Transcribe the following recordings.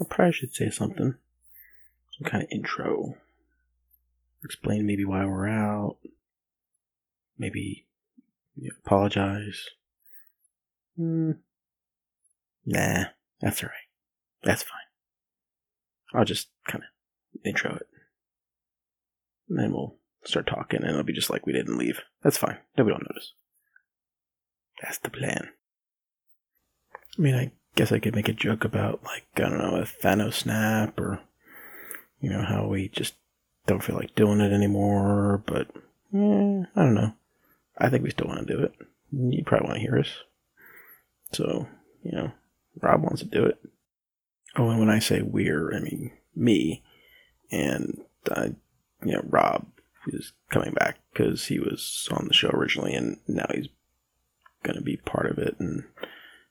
I probably should say something. Some kind of intro. Explain maybe why we're out. Maybe you know, apologize. Hmm. Nah, that's alright. That's fine. I'll just kind of intro it. And then we'll start talking and it'll be just like we didn't leave. That's fine. Nobody will notice. That's the plan. I mean, I guess I could make a joke about, like, I don't know, a Thanos snap or, you know, how we just don't feel like doing it anymore, but, eh, I don't know. I think we still want to do it. You probably want to hear us. So, you know, Rob wants to do it. Oh, and when I say we're, I mean me. And, uh, you know, Rob is coming back because he was on the show originally and now he's going to be part of it. And,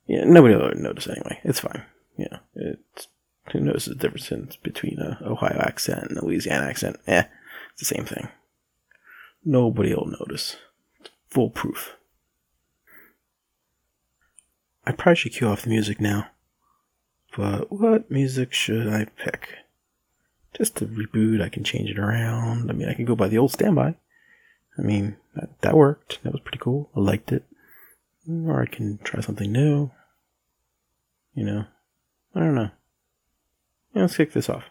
yeah, nobody will notice anyway. It's fine. Yeah, it's, who knows the difference between a Ohio accent and a Louisiana accent? Eh, it's the same thing. Nobody will notice. It's foolproof. I probably should cue off the music now. But what music should I pick? Just to reboot, I can change it around. I mean, I can go by the old standby. I mean, that, that worked. That was pretty cool. I liked it. Or I can try something new. You know, I don't know. Yeah, let's kick this off.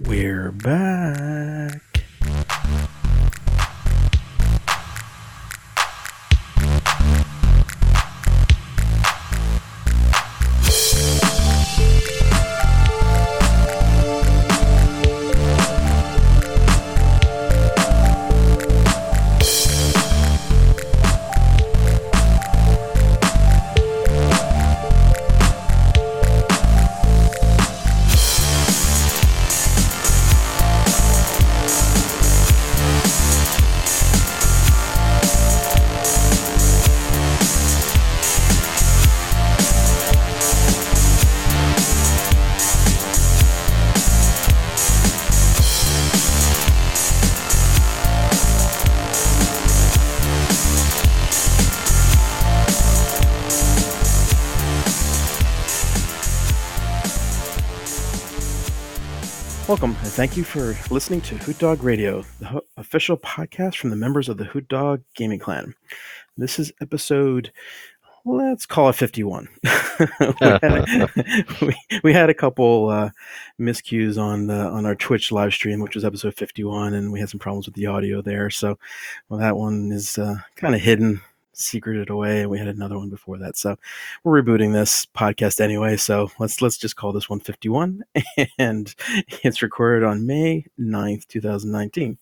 We're back. Thank you for listening to Hoot Dawg Radio, the ho- official podcast from the members of the Hoot Dawg Gaming Clan. This is episode, let's call it 51. we, had, we, we had a couple uh, miscues on the, on our Twitch live stream, which was episode 51, and we had some problems with the audio there. So well, that one is uh, kind of hidden secreted away and we had another one before that. So we're rebooting this podcast anyway so let's let's just call this 151, and it's recorded on may 9th 2019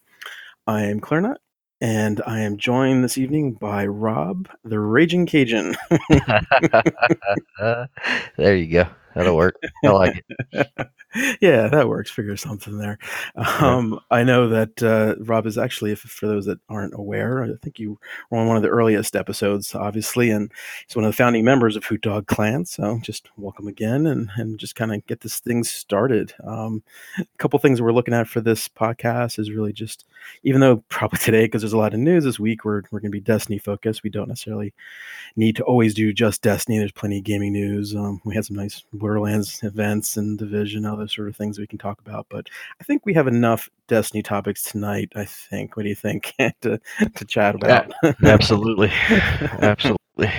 i am ClearNite and i am joined this evening by rob the raging cajun. There you go that'll work i like it yeah, that works. Figure something there. Um, I know that uh, Rob is actually, if, for those that aren't aware, I think you were on one of the earliest episodes, obviously, and he's one of the founding members of Hoot Dawg Clan. So just welcome again and, and just kind of get this thing started. Um, a couple things we're looking at for this podcast is really just, even though probably today, because there's a lot of news this week, we're, we're going to be Destiny focused. We don't necessarily need to always do just Destiny. There's plenty of gaming news. Um, we had some nice Borderlands events and Division, other sort of things we can talk about. But I think we have enough Destiny topics tonight. I think. What do you think to to chat about? Yeah, absolutely, absolutely.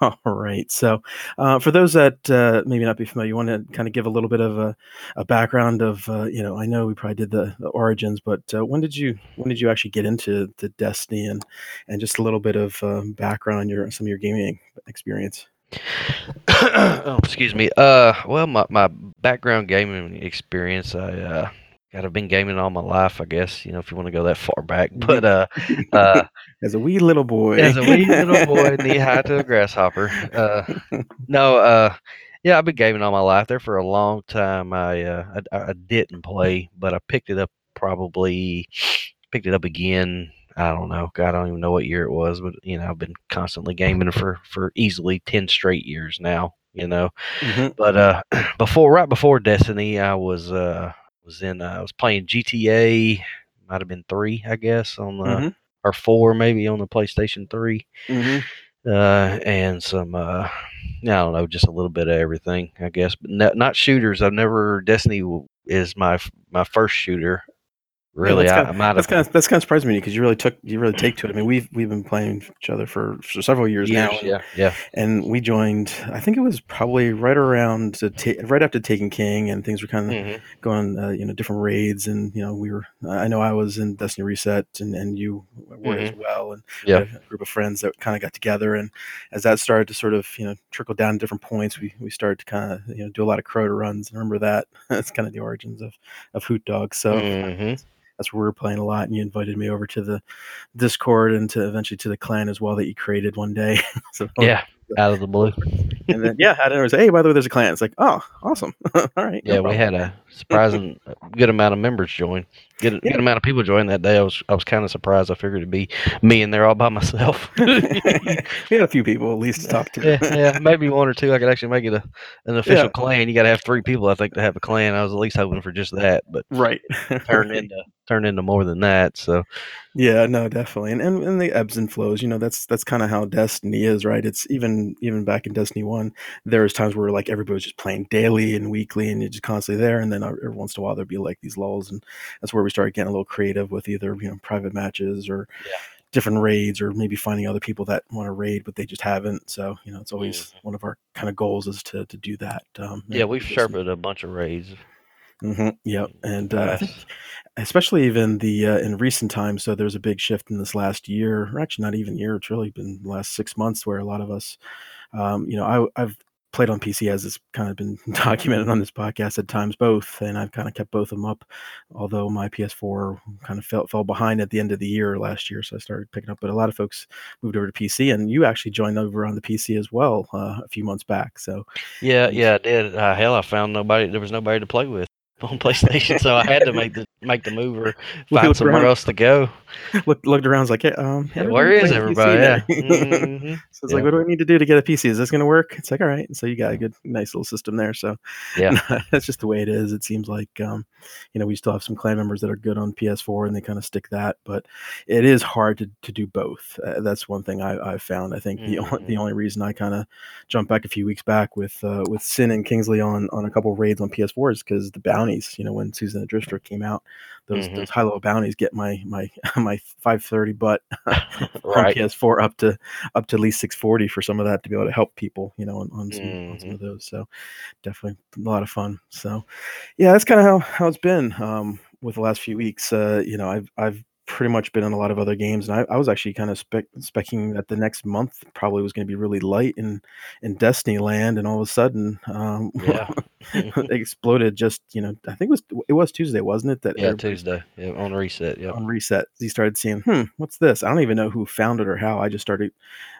All right. So, uh, for those that uh, maybe not be familiar, you want to kind of give a little bit of a, a background of, uh, you know, I know we probably did the, the origins, but uh, when did you when did you actually get into the Destiny and and just a little bit of um, background on your some of your gaming experience? oh, excuse me. Uh, well, my, my background gaming experience, I uh, got have been gaming all my life, I guess. You know, if you want to go that far back, but uh, uh, as a wee little boy, as a wee little boy, knee high to a grasshopper. Uh, no, uh, yeah, I've been gaming all my life. There for a long time, I uh, I, I didn't play, but I picked it up probably picked it up again I don't know. God, I don't even know what year it was, but you know, I've been constantly gaming for for easily ten straight years now. You know, mm-hmm. but uh, before right before Destiny, I was uh was in uh, I was playing GTA. Might have been three, I guess, on the mm-hmm. or four maybe on the PlayStation 3 mm-hmm. uh, and some uh, I don't know, just a little bit of everything, I guess. But no, not shooters. I've never Destiny is my my first shooter. Really, yeah, that's I kind of, that's have kind of that's kind of surprising me because you really took you really take to it. I mean, we've we've been playing each other for, for several years, now, years. and, Yeah, yeah. and we joined. I think it was probably right around ta- right after Taken King, and things were kind of hmm going, uh, you know, different raids, and you know, we were. I know I was in Destiny Reset, and and you were as well, and Yeah. a group of friends that kind of got together, and as that started to sort of you know trickle down to different points, we we started to kind of you know do a lot of Crota runs. And remember that that's kind of the origins of of Hoot Dawg. So hmm that's where we were playing a lot, and you invited me over to the Discord and to eventually to the clan as well that you created one day. so Yeah, out of the blue. and then yeah, I didn't say, hey, by the way, there's a clan. It's like, oh, awesome. All right, no Yeah, we had a surprising uh, good amount of members join. Good, Yeah. good amount of people joined that day. I was I was kind of surprised. I figured it'd be me and there all by myself. we had a few people at least to talk to. yeah, yeah, maybe one or two. I could actually make it a an official Yeah. clan. You got to have three people, I think, to have a clan. I was at least hoping for just that, but right. turned into turned into more than that. So Yeah, no, definitely, and, and and the ebbs and flows. You know, that's that's kind of how Destiny is, right? It's even even back in Destiny One, there was times where like everybody was just playing daily and weekly, and you're just constantly there. And then uh, every once in a while there'd be like these lulls, and that's where we started getting a little creative with either you know private matches or Yeah. different raids, or maybe finding other people that want to raid but they just haven't. So you know, it's always Mhm. one of our kind of goals is to to do that. Um, yeah, we've sharpened a bunch of raids. Mhm, Yep, and uh, Nice. especially even the uh, in recent times. So there's a big shift in this last year, or actually not even year. It's really been the last six months where a lot of us, um, you know, I, I've played on PC as it's kind of been documented on this podcast at times both, and I've kind of kept both of them up. Although my PS4 kind of fell fell behind at the end of the year last year, so I started picking up. But a lot of folks moved over to PC, and you actually joined over on the PC as well uh, a few months back. So Yeah, yeah, I did. Uh, hell, I found nobody. There was nobody to play with on PlayStation, so I had to make the make the move or find around. somewhere else to go. looked looked around, was like, yeah, um, Yeah, where is everybody? Yeah. Mhm. So it's like, what do I need to do to get a PC? Is this going to work? It's like, all right. So you got a good, nice little system there. So Yeah. that's just the way it is. It seems like, um, you know, we still have some clan members that are good on PS4 and they kind of stick that, but it is hard to, to do both. Uh, that's one thing I, I've found. I think the only, the only reason I kind of jumped back a few weeks back with uh, with Sin and Kingsley on on a couple raids on PS4 is because the bounties. You know, when Susan the Drifter came out, those Mhm. those high level bounties get my my my 530 butt on Right. PS4 up to up to at least 640 for some of that to be able to help people, you know, on, on some on some Mhm. of those. So definitely a lot of fun. So yeah, that's kind of how how it's been um, with the last few weeks. Uh, you know, I've I've pretty much been in a lot of other games, and I, I was actually kind of spec specking that the next month probably was going to be really light in in Destiny Land, and all of a sudden, um, Yeah. exploded. Just you know, I think it was it was Tuesday, wasn't it? That yeah, Tuesday. Yeah, on reset. Yeah, on reset he started seeing hmm what's this i don't even know who found it or how i just started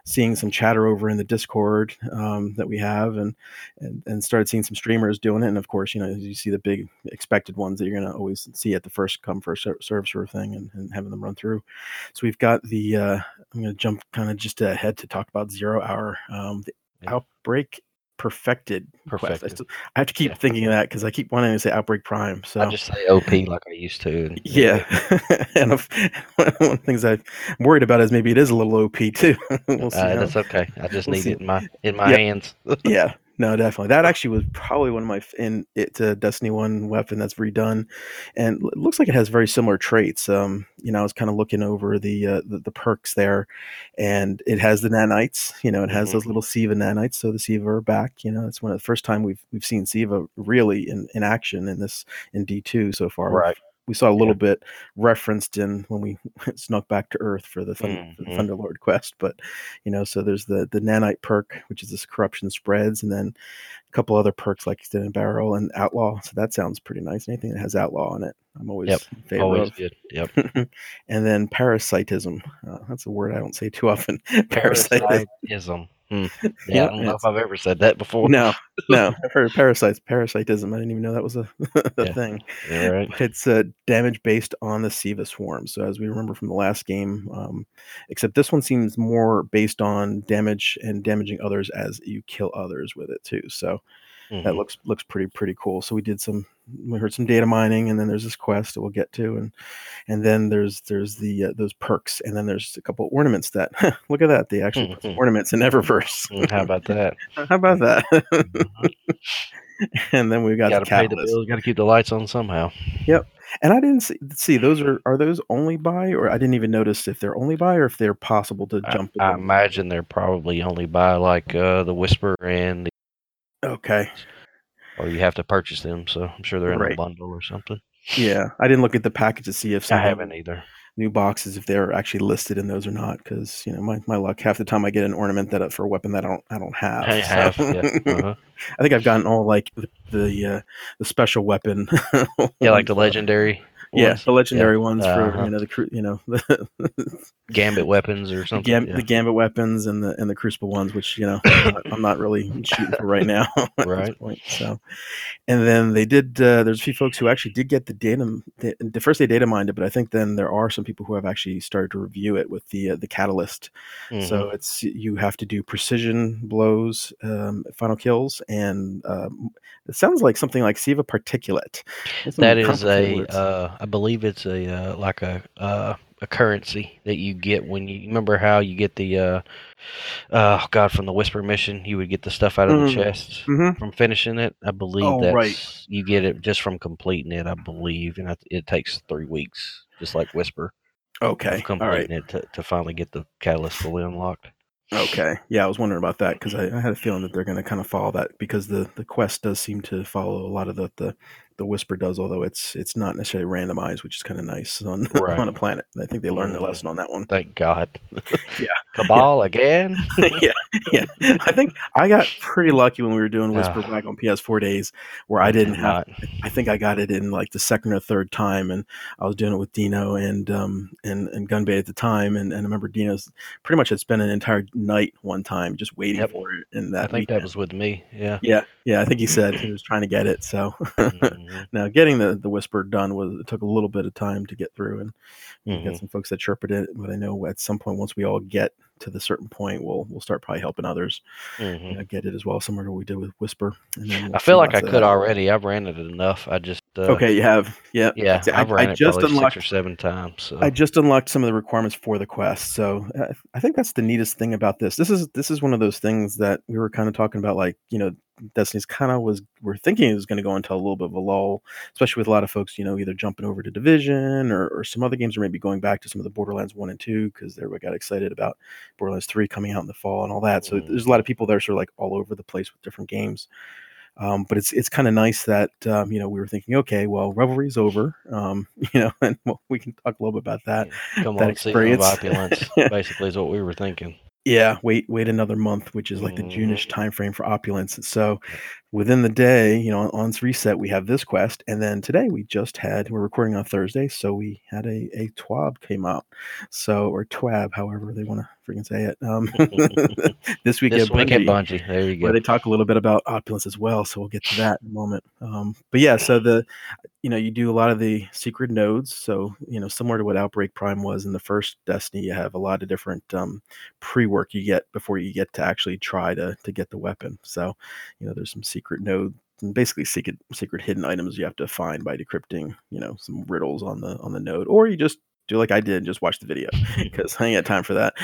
seeing some chatter over in the discord um, that we have and, and and started seeing some streamers doing it and of course you know as you see the big expected ones that you're going to always see at the first come first serve sort of thing and, and having them run through so we've got the uh i'm going to jump kind of just ahead to talk about zero hour um the Yeah. outbreak perfected quest. I, still, I have to keep Yeah. thinking of that because i keep wanting to say outbreak prime so I just say OP like I used to. and- yeah, and if, one of the things I'm worried about is maybe it is a little OP too. we'll see. Uh, that's okay. I just we'll need see. it in my in my Yeah. hands. yeah, no, definitely. That actually was probably one of my in it's a Destiny One weapon that's redone, and it looks like it has very similar traits. Um, you know, I was kind of looking over the, uh, the the perks there, and it has the nanites. You know, it has Mhm. those little Siva nanites. So the Siva are back. You know, it's one of the first time we've we've seen Siva really in, in action in this in D two so far. Right. We saw a little bit referenced in when we snuck back to Earth for the, Thun- for the. Thunderlord quest. But you know, so there's the the nanite perk, which is this corruption spreads, and then a couple other perks like extended barrel and outlaw. So that sounds pretty nice. Anything that has outlaw on it, I'm always Yep, in favor Always of. good. Yep. and then parasitism. Uh, that's a word I don't say too often. Parasitism. Parasitism. Hmm. Yeah, I don't know if I've ever said that before. No, no, I've heard parasites. Parasitism. I didn't even know that was a, a Yeah. thing. Yeah, right. It's uh, damage based on the Siva swarm. So as we remember from the last game, um, except this one seems more based on damage and damaging others as you kill others with it too. So that Mhm. looks looks pretty pretty cool. So we did some we heard some data mining, and then there's this quest that we'll get to, and and then there's there's the uh, those perks, and then there's a couple ornaments that look at that they actually put some Mhm. ornaments in Eververse. Mm, How about that? How about that? Mhm. and then we got Got the to pay the bills. Got to keep the lights on somehow. Yep. And I didn't see, see those are are those only buy, or I didn't even notice if they're only buy or if they're possible to jump. I in. imagine they're probably only by like uh, the Whisper and the, okay, or you have to purchase them. So I'm sure they're in Right. a bundle or something. yeah, I didn't look at the package to see if some I haven't either. new boxes if they're actually listed in those or not. Because you know my, my luck, half the time I get an ornament that for a weapon that I don't I don't have. I so- have. Yeah. Uh-huh. I think I've gotten all like the the, uh, the special weapon. Yeah, like the legendary. Yeah, ones. the legendary ones for Uh-huh. you know the you know the, Gambit weapons or something. gam- yeah. the gambit weapons and the and the crucible ones, which you know I'm not, I'm not really shooting for right now Right. point. So, and then they did. Uh, there's a few folks who actually did get the data. The, the first they data mined it, but I think then there are some people who have actually started to review it with the uh, the catalyst. Mhm. So it's you have to do precision blows, um, final kills, and um, it sounds like something like Siva particulate. That is a, uh, I believe it's a uh, like a uh, a currency that you get when you remember how you get the uh, oh god from the Whisper mission you would get the stuff out of Mm. the chests Mhm. from finishing it. I believe Oh, that's right. you get it just from completing it. I believe, and it- it takes three weeks, just like Whisper, Okay, of all right. completing it to, to finally get the catalyst fully unlocked. Okay. Yeah, I was wondering about that because I, I had a feeling that they're going to kind of follow that because the, the quest does seem to follow a lot of the, the the whisper does, although it's it's not necessarily randomized, which is kind of nice on Right. on a planet. I think they learned their Mhm. lesson on that one. Thank God. Yeah. Cabal again. yeah, yeah. I think I got pretty lucky when we were doing Whisper Ah. back on PS4 days, where I didn't have. I think I got it in like the second or third time, and I was doing it with Dino and um and and Gunbay at the time, and, and I remember Dino's pretty much had spent an entire night one time just waiting Yep. for it, and that I think that was with me. Yeah. Yeah, yeah, I think he said he was trying to get it. So Mhm. now getting the the whisper done was it took a little bit of time to get through, and we Mhm. got some folks that chirped it. But I know at some point, once we all get to the certain point, we'll we'll start probably helping others Mhm. you know, get it as well, similar to what we did with whisper. We'll I feel like I could that. already. I've ran it enough. I just uh, Okay, you have, yeah, Yeah, I- I've ran I it just unlocked- six or seven times. So. I just unlocked some of the requirements for the quest, so uh, I think that's the neatest thing about this. This is this is one of those things that we were kind of talking about, like you know, Destiny's kind of was we're thinking it was going to go into a little bit of a lull, especially with a lot of folks, you know, either jumping over to Division or, or some other games, or maybe going back to some of the Borderlands one and two because everybody got excited about Borderlands three coming out in the fall and all that. So Mm. there's a lot of people that are sort of like all over the place with different games. Um, but it's it's kind of nice that um, you know we were thinking, okay, well, Revelry's over, um, you know, and well, we can talk a little bit about that. Come that on, experience. opulence. basically, is what we were thinking. Yeah, wait, wait another month, which is like the Mhm. June-ish time frame for opulence. So within the day, you know, on reset, we have this quest, and then today we just had. We're recording on Thursday, so we had a a TWAB came out, so or TWAB, however they want to freaking say it. Um, this week This at week at Bungie, Bungie. There you go. where they talk a little bit about opulence as well. So we'll get to that in a moment. Um, but yeah, so the you know you do a lot of the secret nodes. So you know similar to what Outbreak Prime was in the first Destiny, you have a lot of different um, pre work you get before you get to actually try to to get the weapon. So you know there's some secret node. And basically, secret secret hidden items you have to find by decrypting, you know, some riddles on the on the node, or you just do like I did, and just watch the video because I ain't got time for that.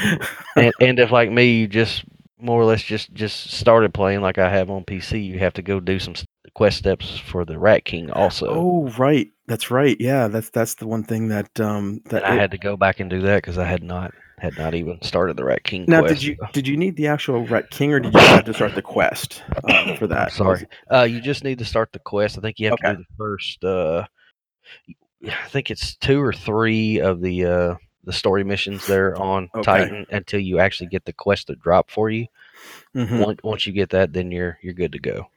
and, and if like me, you just more or less just just started playing like I have on PC, you have to go do some quest steps for the Rat King also. Oh, right. That's right. Yeah, that's that's the one thing that um that and I had to go back and do that because I had not had not even started the Rat King. now quest. did you did you need the actual Rat King or did you have to start the quest um, for that? I'm sorry. Uh, you just need to start the quest. I think you have Okay. to do the first. Uh, I think it's two or three of the uh, the story missions there on Okay. Titan until you actually get the quest to drop for you. Mhm. Once, once you get that, then you're you're good to go.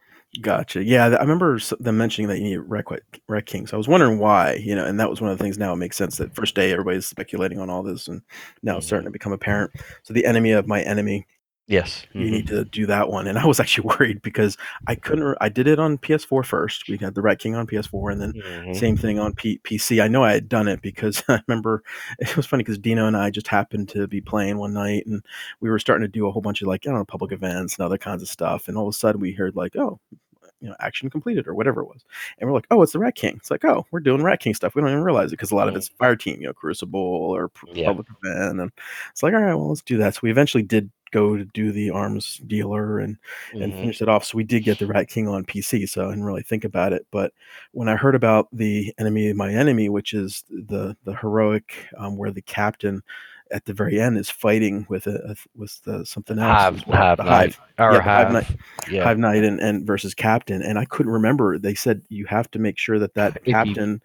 Gotcha. Yeah, I remember them mentioning that you need Rat King. So I was wondering why, you know, and that was one of the things. Now it makes sense that first day everybody's speculating on all this, and now it's mm-hmm. starting to become apparent. So the enemy of my enemy Yes. you Mhm. need to do that one. And I was actually worried because I couldn't. re- I did it on PS4 first. We had the Rat King on PS4, and then Mhm. same thing on P- PC. I know I had done it because I remember it was funny because Dino and I just happened to be playing one night, and we were starting to do a whole bunch of like I don't know public events and other kinds of stuff. And all of a sudden we heard like, oh. You know action completed or whatever it was, and we're like, oh, it's the Rat King. It's like, oh, we're doing Rat King stuff. We don't even realize it because a lot of it's Fire Team, you know, Crucible or Yeah. Public Event, and it's like, all right, well, let's do that. So we eventually did go to do the arms dealer and and Mhm. finish it off. So we did get the Rat King on PC, so I didn't really think about it. But when I heard about the enemy of my enemy, which is the the heroic, um, where the captain at the very end is fighting with a, with the, something else, Hive, well, Hive Knight, or Yeah, Hive Hive, Knight. yeah. Hive and, and versus Captain, and I couldn't remember. They said you have to make sure that that If Captain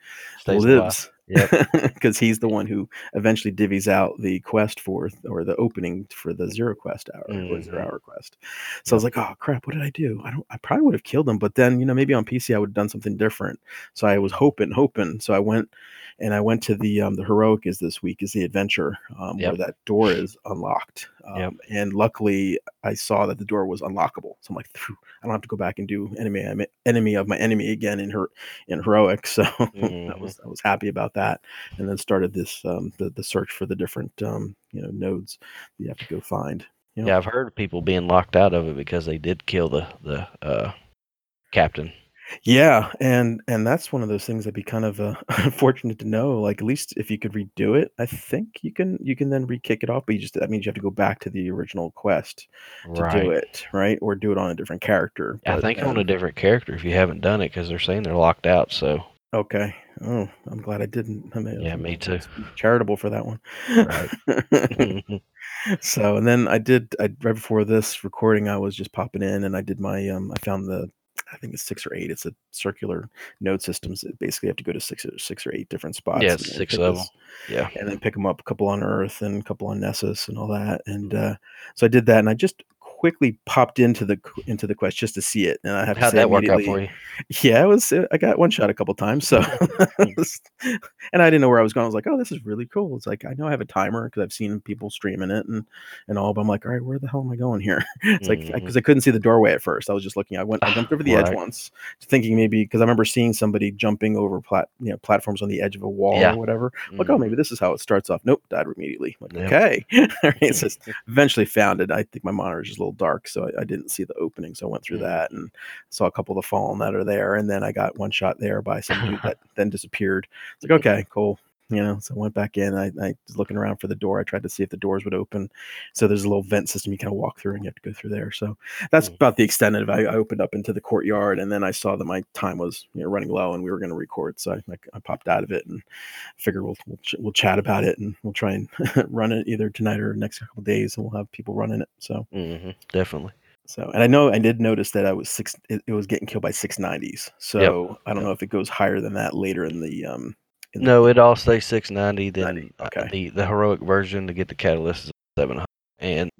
lives Yep. because he's the one who eventually divvies out the quest for or the opening for the zero quest hour or zero Mhm. hour quest. So I was like, oh crap, what did I do? I don't. I probably would have killed him, but then you know maybe on PC I would have done something different. So I was hoping, hoping. So I went and I went to the um, the heroic is this week is the adventure um, Yep. where that door is unlocked. Um, Yep. And luckily I saw that the door was unlockable. So I'm like, "Phew, I don't have to go back and do enemy enemy of my enemy again in her in heroic. So I Mhm. was I was happy about that and then started this um, the the search for the different um, you know nodes that you have to go find. You know? Yeah, I've heard of people being locked out of it because they did kill the the uh, captain. Yeah, and and that's one of those things that'd be kind of uh, unfortunate to know. Like at least if you could redo it, I think you can you can then re-kick it off. But you just that means you have to go back to the original quest to Right. do it, right? Or do it on a different character. I But, think on um, a different character if you haven't done it because they're saying they're locked out. So Okay. Oh, I'm glad I didn't. I mean, Yeah, me too. Charitable for that one. Right. so, and then I did. I right before this recording, I was just popping in, and I did my. Um, I found the. I think it's six or eight. It's a circular node systems. That basically have to go to six or six or eight different spots. Yeah, six this- yeah. and then pick them up a couple on Earth and a couple on Nessus and all that. And uh, so I did that, and I just quickly popped into the into the quest just to see it. And I have to How'd say that work out for you? yeah, it was. uh, I got one shot a couple times, so and I didn't know where I was going. I was like, "Oh, this is really cool." It's like I know I have a timer because I've seen people streaming it and and all, but I'm like, "All right, where the hell am I going here?" it's like Mhm. because I couldn't see the doorway at first. I was just looking. I went. I jumped over the edge once, thinking maybe because I remember seeing somebody jumping over plat, you know, platforms on the edge of a wall Yeah. or whatever. I'm like, oh, Mhm. maybe this is how it starts off. Nope, died immediately. Like, Yep. okay. All right, so it's eventually found it. I think my monitor is just little dark, so I, I didn't see the opening. So I went through Mhm. that and saw a couple of the fallen that are there, and then I got one shot there by some dude that then disappeared. It's like, okay, cool. You know, so I went back in. I, I was looking around for the door. I tried to see if the doors would open. So there's a little vent system you kind of walk through, and you have to go through there. So that's Mm. about the extent of it. I, opened up into the courtyard, and then I saw that my time was you know running low, and we were going to record. So I, like, I popped out of it and figured we'll we'll, ch- we'll chat about it, and we'll try and run it either tonight or next couple of days, and we'll have people running it. So Mhm, Definitely. so, and I know I did notice that I was six. It, it was getting killed by six nineties. So I don't know if it goes higher than that later in the um. No, it all stays 690. Then 90, uh, okay. the the heroic version to get the catalyst is 700, and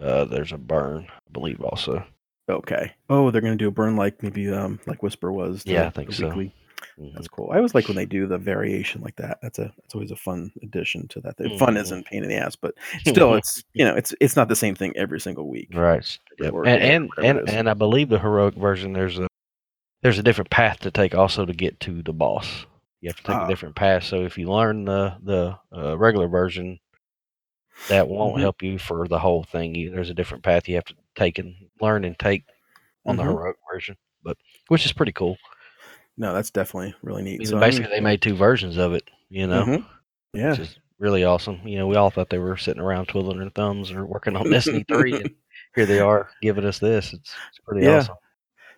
uh, there's a burn, I believe, also. Okay. Oh, they're gonna do a burn like maybe um like Whisper was. the- Yeah, I think so. weekly. Mhm. That's cool. I always like when they do the variation like that. That's a that's always a fun addition to that. The Fun isn't pain in the ass, but still, it's you know it's it's not the same thing every single week. Right. Yep. Or And and and, and I believe the heroic version there's a there's a different path to take also to get to the boss. You have to take Ah. a different path. So if you learn the the uh, regular version, that won't Mhm. help you for the whole thing. You, there's a different path you have to take and learn and take on Mhm. the heroic version, but which is pretty cool. No, that's definitely really I neat. mean, So, I basically, mean, they made two versions of it. You know, Mhm. yeah, which is really awesome. You know, we all thought they were sitting around twiddling their thumbs or working on Destiny three, and here they are giving us this. It's, it's pretty Yeah. awesome.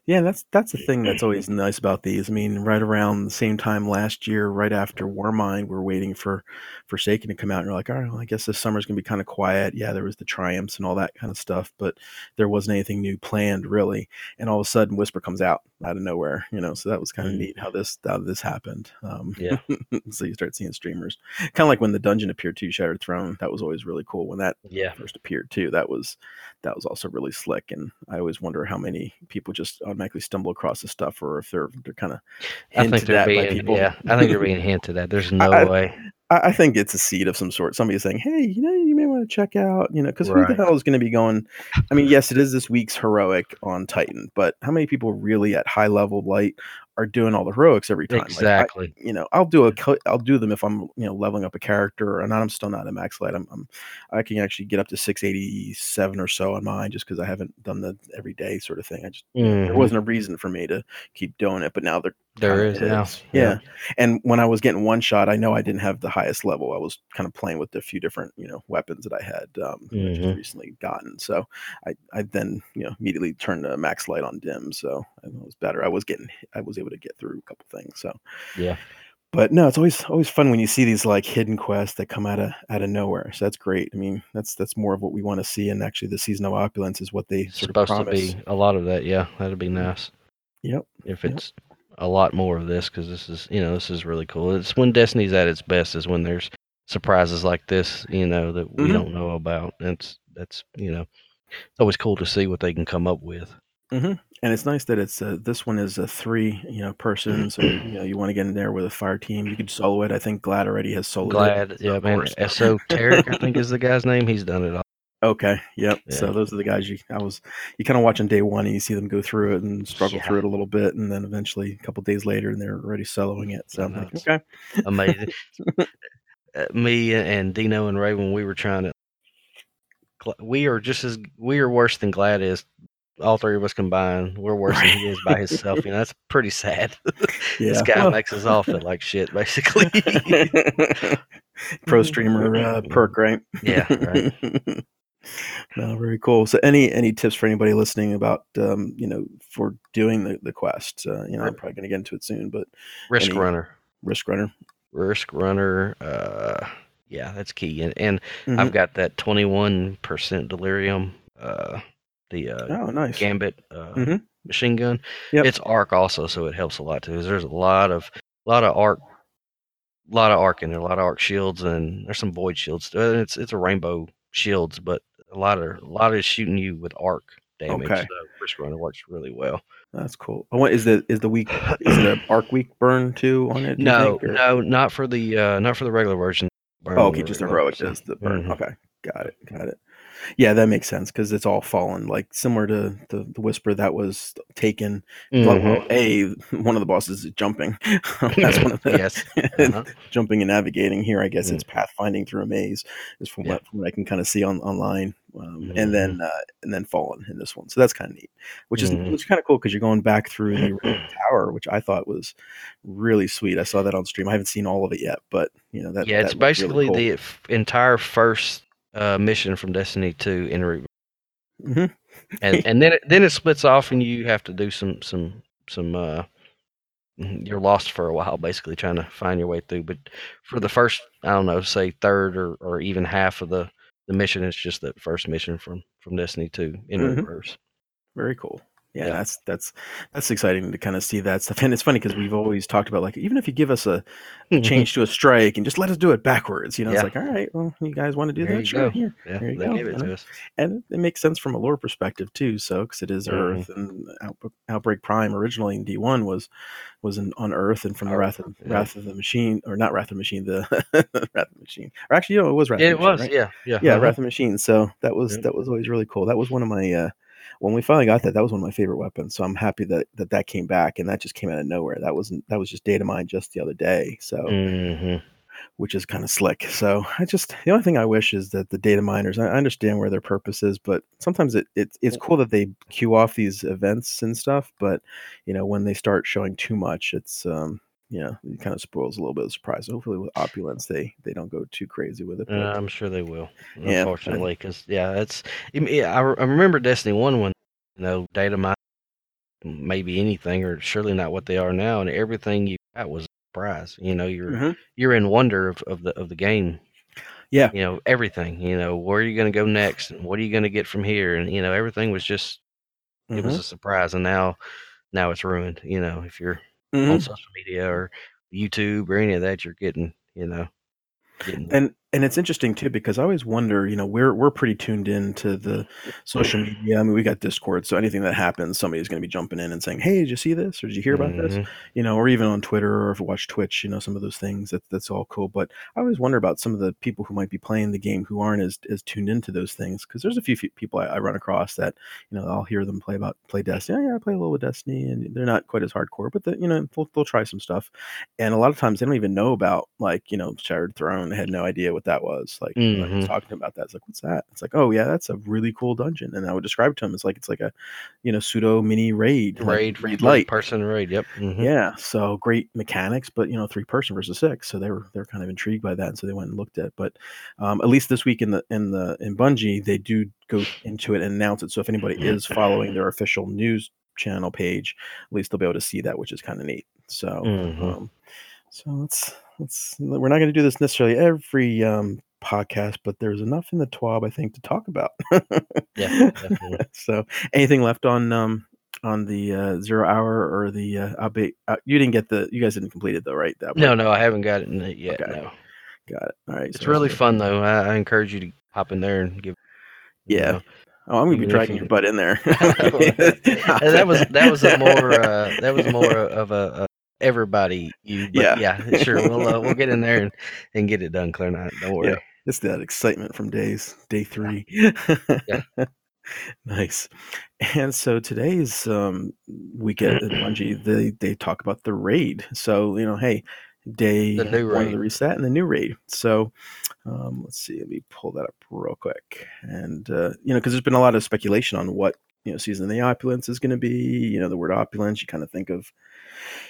Yeah, that's that's the thing that's always nice about these. I mean, right around the same time last year, right after Warmind, we're waiting for Forsaken to come out, and you're like, all right, well, I guess this summer's gonna be kind of quiet. Yeah, there was the triumphs and all that kind of stuff, but there wasn't anything new planned really. And all of a sudden, Whisper comes out out of nowhere, you know. So that was kind of Mhm. neat how this how this happened. Um, Yeah. so you start seeing streamers, kind of like when the dungeon appeared too, Shattered Throne. That was always really cool when that Yeah. first appeared too. That was that was also really slick, and I always wonder how many people just automatically stumble across this stuff, or if they're they're kind of I think they're being people. yeah. I think they're being hinted at. There's no I- way. I, I think it's a seed of some sort. Somebody's saying, "Hey, you know, you may want to check out," you know, because who the hell is going to be going? I mean, yes, it is this week's heroic on Titan, but how many people really at high level light are doing all the heroics every time. Like, I- Exactly. you know, I'll do a I'll do them if I'm you know leveling up a character, and I'm still not at max light. I'm, I'm I can actually get up to 687 or so on mine just because I haven't done the everyday sort of thing. I just there Mhm. wasn't a reason for me to keep doing it, but now there There is now. Yeah. And when I was getting one shot, I know I didn't have the highest level. I was kind of playing with a few different, you know, weapons that I had um, that I just Mhm. recently gotten. So I, I then, you know, immediately turned the max light on dim. So it was better. I was getting, I was able to get through a couple things. So, Yeah. but no, it's always always fun when you see these like hidden quests that come out of out of nowhere. So that's great. I mean, that's that's more of what we want to see. And actually, the season of opulence is what they sort of supposed to be a lot of that. Yeah, that'd be nice Yep. if Yep. A lot more of this because this is you know this is really cool. It's when Destiny's at its best is when there's surprises like this, you know, that we Mhm. don't know about. It's that's you know, it's always cool to see what they can come up with. hmm And it's nice that it's uh, this one is a three, you know, person. So you know you want to get in there with a fire team. You could solo it. I think Gladd already has soloed it. Gladd, so yeah, man. Esoterickk, I think is the guy's name. He's done it all. Okay. Yep. Yeah. So those are the guys you. I was. You kind of watch on day one, and you see them go through it and struggle Yeah. through it a little bit, and then eventually a couple days later, and they're already soloing it. So I'm like, okay. Amazing. Uh, Me and Dino and Ray, when we were trying to, we are just as we are worse than Gladd is. All three of us combined, we're worse than he is by himself. You know, that's pretty sad. Yeah. this guy well- makes us all feel like shit, basically. Pro streamer uh, perk, right? Yeah, right. No, very cool. So, any any tips for anybody listening about um, you know for doing the the quest? Uh, you know, I'm probably going to get into it soon, but Risk runner, risk runner. risk runner. Uh, yeah, that's key. And and Mhm. I've got that twenty one percent delirium. Uh, the uh, oh, nice. gambit uh, Mhm. machine gun. Yep. It's arc also, so it helps a lot too. There's a lot of a lot of arc, a lot of arc in there, a lot of arc shields, and there's some void shields. Uh, It's it's a rainbow shields, but a lot of a lot of shooting you with arc damage. Okay. So risk runner works really well. That's cool. I want is the is the week is the arc week burn too on it? No, think, no, not for the uh not for the regular version. Burn Oh, okay, just heroic does the burn. Mhm. Okay, got it, got it. Yeah, that makes sense because it's all fallen. Like similar to the, the whisper that was taken. Mhm. a one of the bosses is jumping. That's one of the yes. Uh-huh. jumping and navigating. Here, I guess Mm. it's pathfinding through a maze. Is from, Yeah. what, from what I can kind of see on online, um, and then uh, and then fallen in this one. So that's kind of neat. Which is Mhm. which is kind of cool because you're going back through the tower, which I thought was really sweet. I saw that on stream. I haven't seen all of it yet, but you know that yeah, that it's looked really basically cool. the f- entire first uh, mission from Destiny 2 in re- Mhm. and and then it, then it splits off and you have to do some some some uh you're lost for a while basically trying to find your way through but for the first i don't know say third or, or even half of the the mission it's just that first mission from from destiny 2 in Mhm. reverse Very cool. Yeah, Yeah. that's that's that's exciting to kind of see that stuff. And it's funny because we've always talked about like even if you give us a change to a strike and just let us do it backwards, you know, Yeah. it's like all right, well, you guys want to do There that, sure, go. here. yeah There you they go, gave it us And it makes sense from a lore perspective too. So because it is Mhm. Earth and Out- Outbreak Prime originally in D one was was in, on Earth and from the Wrath of yeah. Wrath of the Machine or not Wrath of the Machine the Wrath of the Machine or actually you know it was Wrath yeah, of it Machine, was right? yeah yeah yeah uh-huh. wrath of the machine so that was that was always really cool that was one of my uh when we finally got that that was one of my favorite weapons so i'm happy that that that came back and that just came out of nowhere. That wasn't that was just data mine just the other day so Mhm. which is kind of slick. So i just the only thing i wish is that the data miners i I understand where their purpose is but sometimes it, it it's cool that they queue off these events and stuff but you know when they start showing too much it's um you know it kind of spoils a little bit of surprise hopefully with opulence they they don't go too crazy with it Uh, I'm sure they will. Yeah, Unfortunately, because yeah, it's. I yeah, I, I remember Destiny One when you know data mine maybe anything or surely not what they are now, and everything you got was a surprise. You know, you're Mhm. you're in wonder of, of the of the game. Yeah. You know everything. You know where are you going to go next, and what are you going to get from here, and you know everything was just it was Mhm. a surprise, and now now it's ruined. You know if you're Mhm. on social media or YouTube or any of that, you're getting you know getting and and it's interesting too because I always wonder, you know, we're we're pretty tuned in to the social media. I mean, we got Discord, so anything that happens, somebody's going to be jumping in and saying, "Hey, did you see this? Or did you hear about this?" Mhm. You know, or even on Twitter or if you watch Twitch, you know, some of those things. That that's all cool. But I always wonder about some of the people who might be playing the game who aren't as as tuned into those things because there's a few fe- people I, I run across that you know I'll hear them play about play Destiny. Oh, yeah, I play a little with Destiny, and they're not quite as hardcore, but the, you know they'll, they'll try some stuff and a lot of times they don't even know about like you know Shattered Throne. They had no idea what that was. Like was Mhm. talking about that, it's like, what's that? It's like, oh yeah, that's a really cool dungeon. And I would describe to him, it's like it's like a you know pseudo mini raid, like Raid, raid light. person raid. Yep. Mhm. Yeah, so great mechanics, but you know, three person versus six. So they were they're kind of intrigued by that, and so they went and looked at. it. But um, at least this week in the in the in Bungie, they do go into it and announce it. So if anybody is following their official news channel page, at least they'll be able to see that, which is kind of neat. So Mhm. um, so let's let's we're not going to do this necessarily every um, podcast, but there's enough in the TWAB I think to talk about. Yeah, definitely. so anything left on um on the uh, zero hour or the uh, update? Uh, you didn't get the you guys didn't complete it though, right? That No, one? no, I haven't got it yet. Okay. No, got it. All right, it's so really fun though. I, I encourage you to hop in there and give. Yeah. know. Oh, I'm gonna be dragging you- your butt in there. That was that was a more uh, that was more of a everybody you. Yeah. yeah, sure. We'll uh, we'll get in there and, and get it done, ClearNite, don't worry. Yeah. It's that excitement from days day three. Yeah. nice. And so today's um, week at Bungie, they they talk about the raid. So you know, hey, day The new one of raid. the reset and the new raid. So um, let's see, let me pull that up real quick. And uh, you know, because there's been a lot of speculation on what you know season of the opulence is going to be. You know, the word opulence, you kind of think of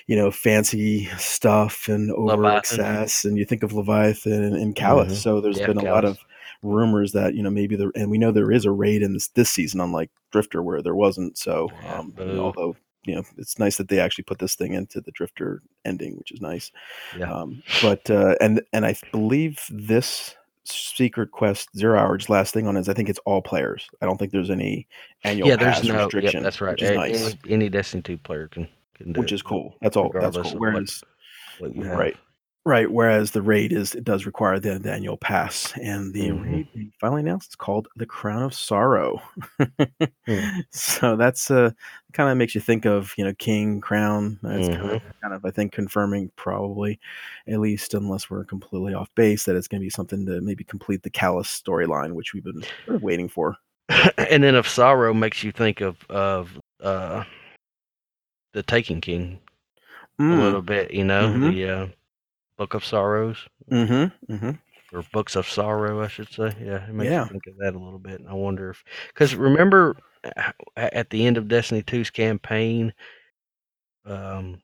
you know fancy stuff and over excess, and you think of Leviathan and, and Calus. Mhm. So there's Yeah, been a lot of rumors that you know maybe there and we know there is a raid in this this season unlike drifter where there wasn't so um boo. although you know it's nice that they actually put this thing into the drifter ending which is nice Yeah. um but uh and and i believe this secret quest zero hours last thing on is i think it's all players i don't think there's any annual yeah, there's no. Yep, restriction that's right. which is A- nice Any, any Destiny two player can which is cool that's all that's cool of what- whereas what. Right. Right. Whereas the raid is it does require the, the annual pass. And the Mhm. raid finally announced it's called the Crown of Sorrow. Hmm. So that's uh kind of makes you think of, you know, King, Crown. That's kind, Mm-hmm. of, kind of I think confirming probably, at least unless we're completely off base, that it's gonna be something to maybe complete the Calus storyline, which we've been sort of waiting for. and then if sorrow makes you think of of uh the Taken King a Mm, little bit, you know, Mhm. the uh, Book of Sorrows mm-hmm. Mm-hmm. or Books of Sorrow, I should say. Yeah, it makes Yeah. you think of that a little bit. And I wonder if because remember uh, at the end of Destiny 2's campaign, um,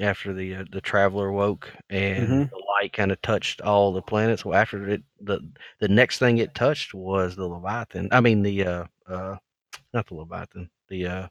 after the uh, the Traveler woke and Mhm. the light kind of touched all the planets. Well, after it, the the next thing it touched was the Leviathan. I mean the uh uh not the Leviathan. The uh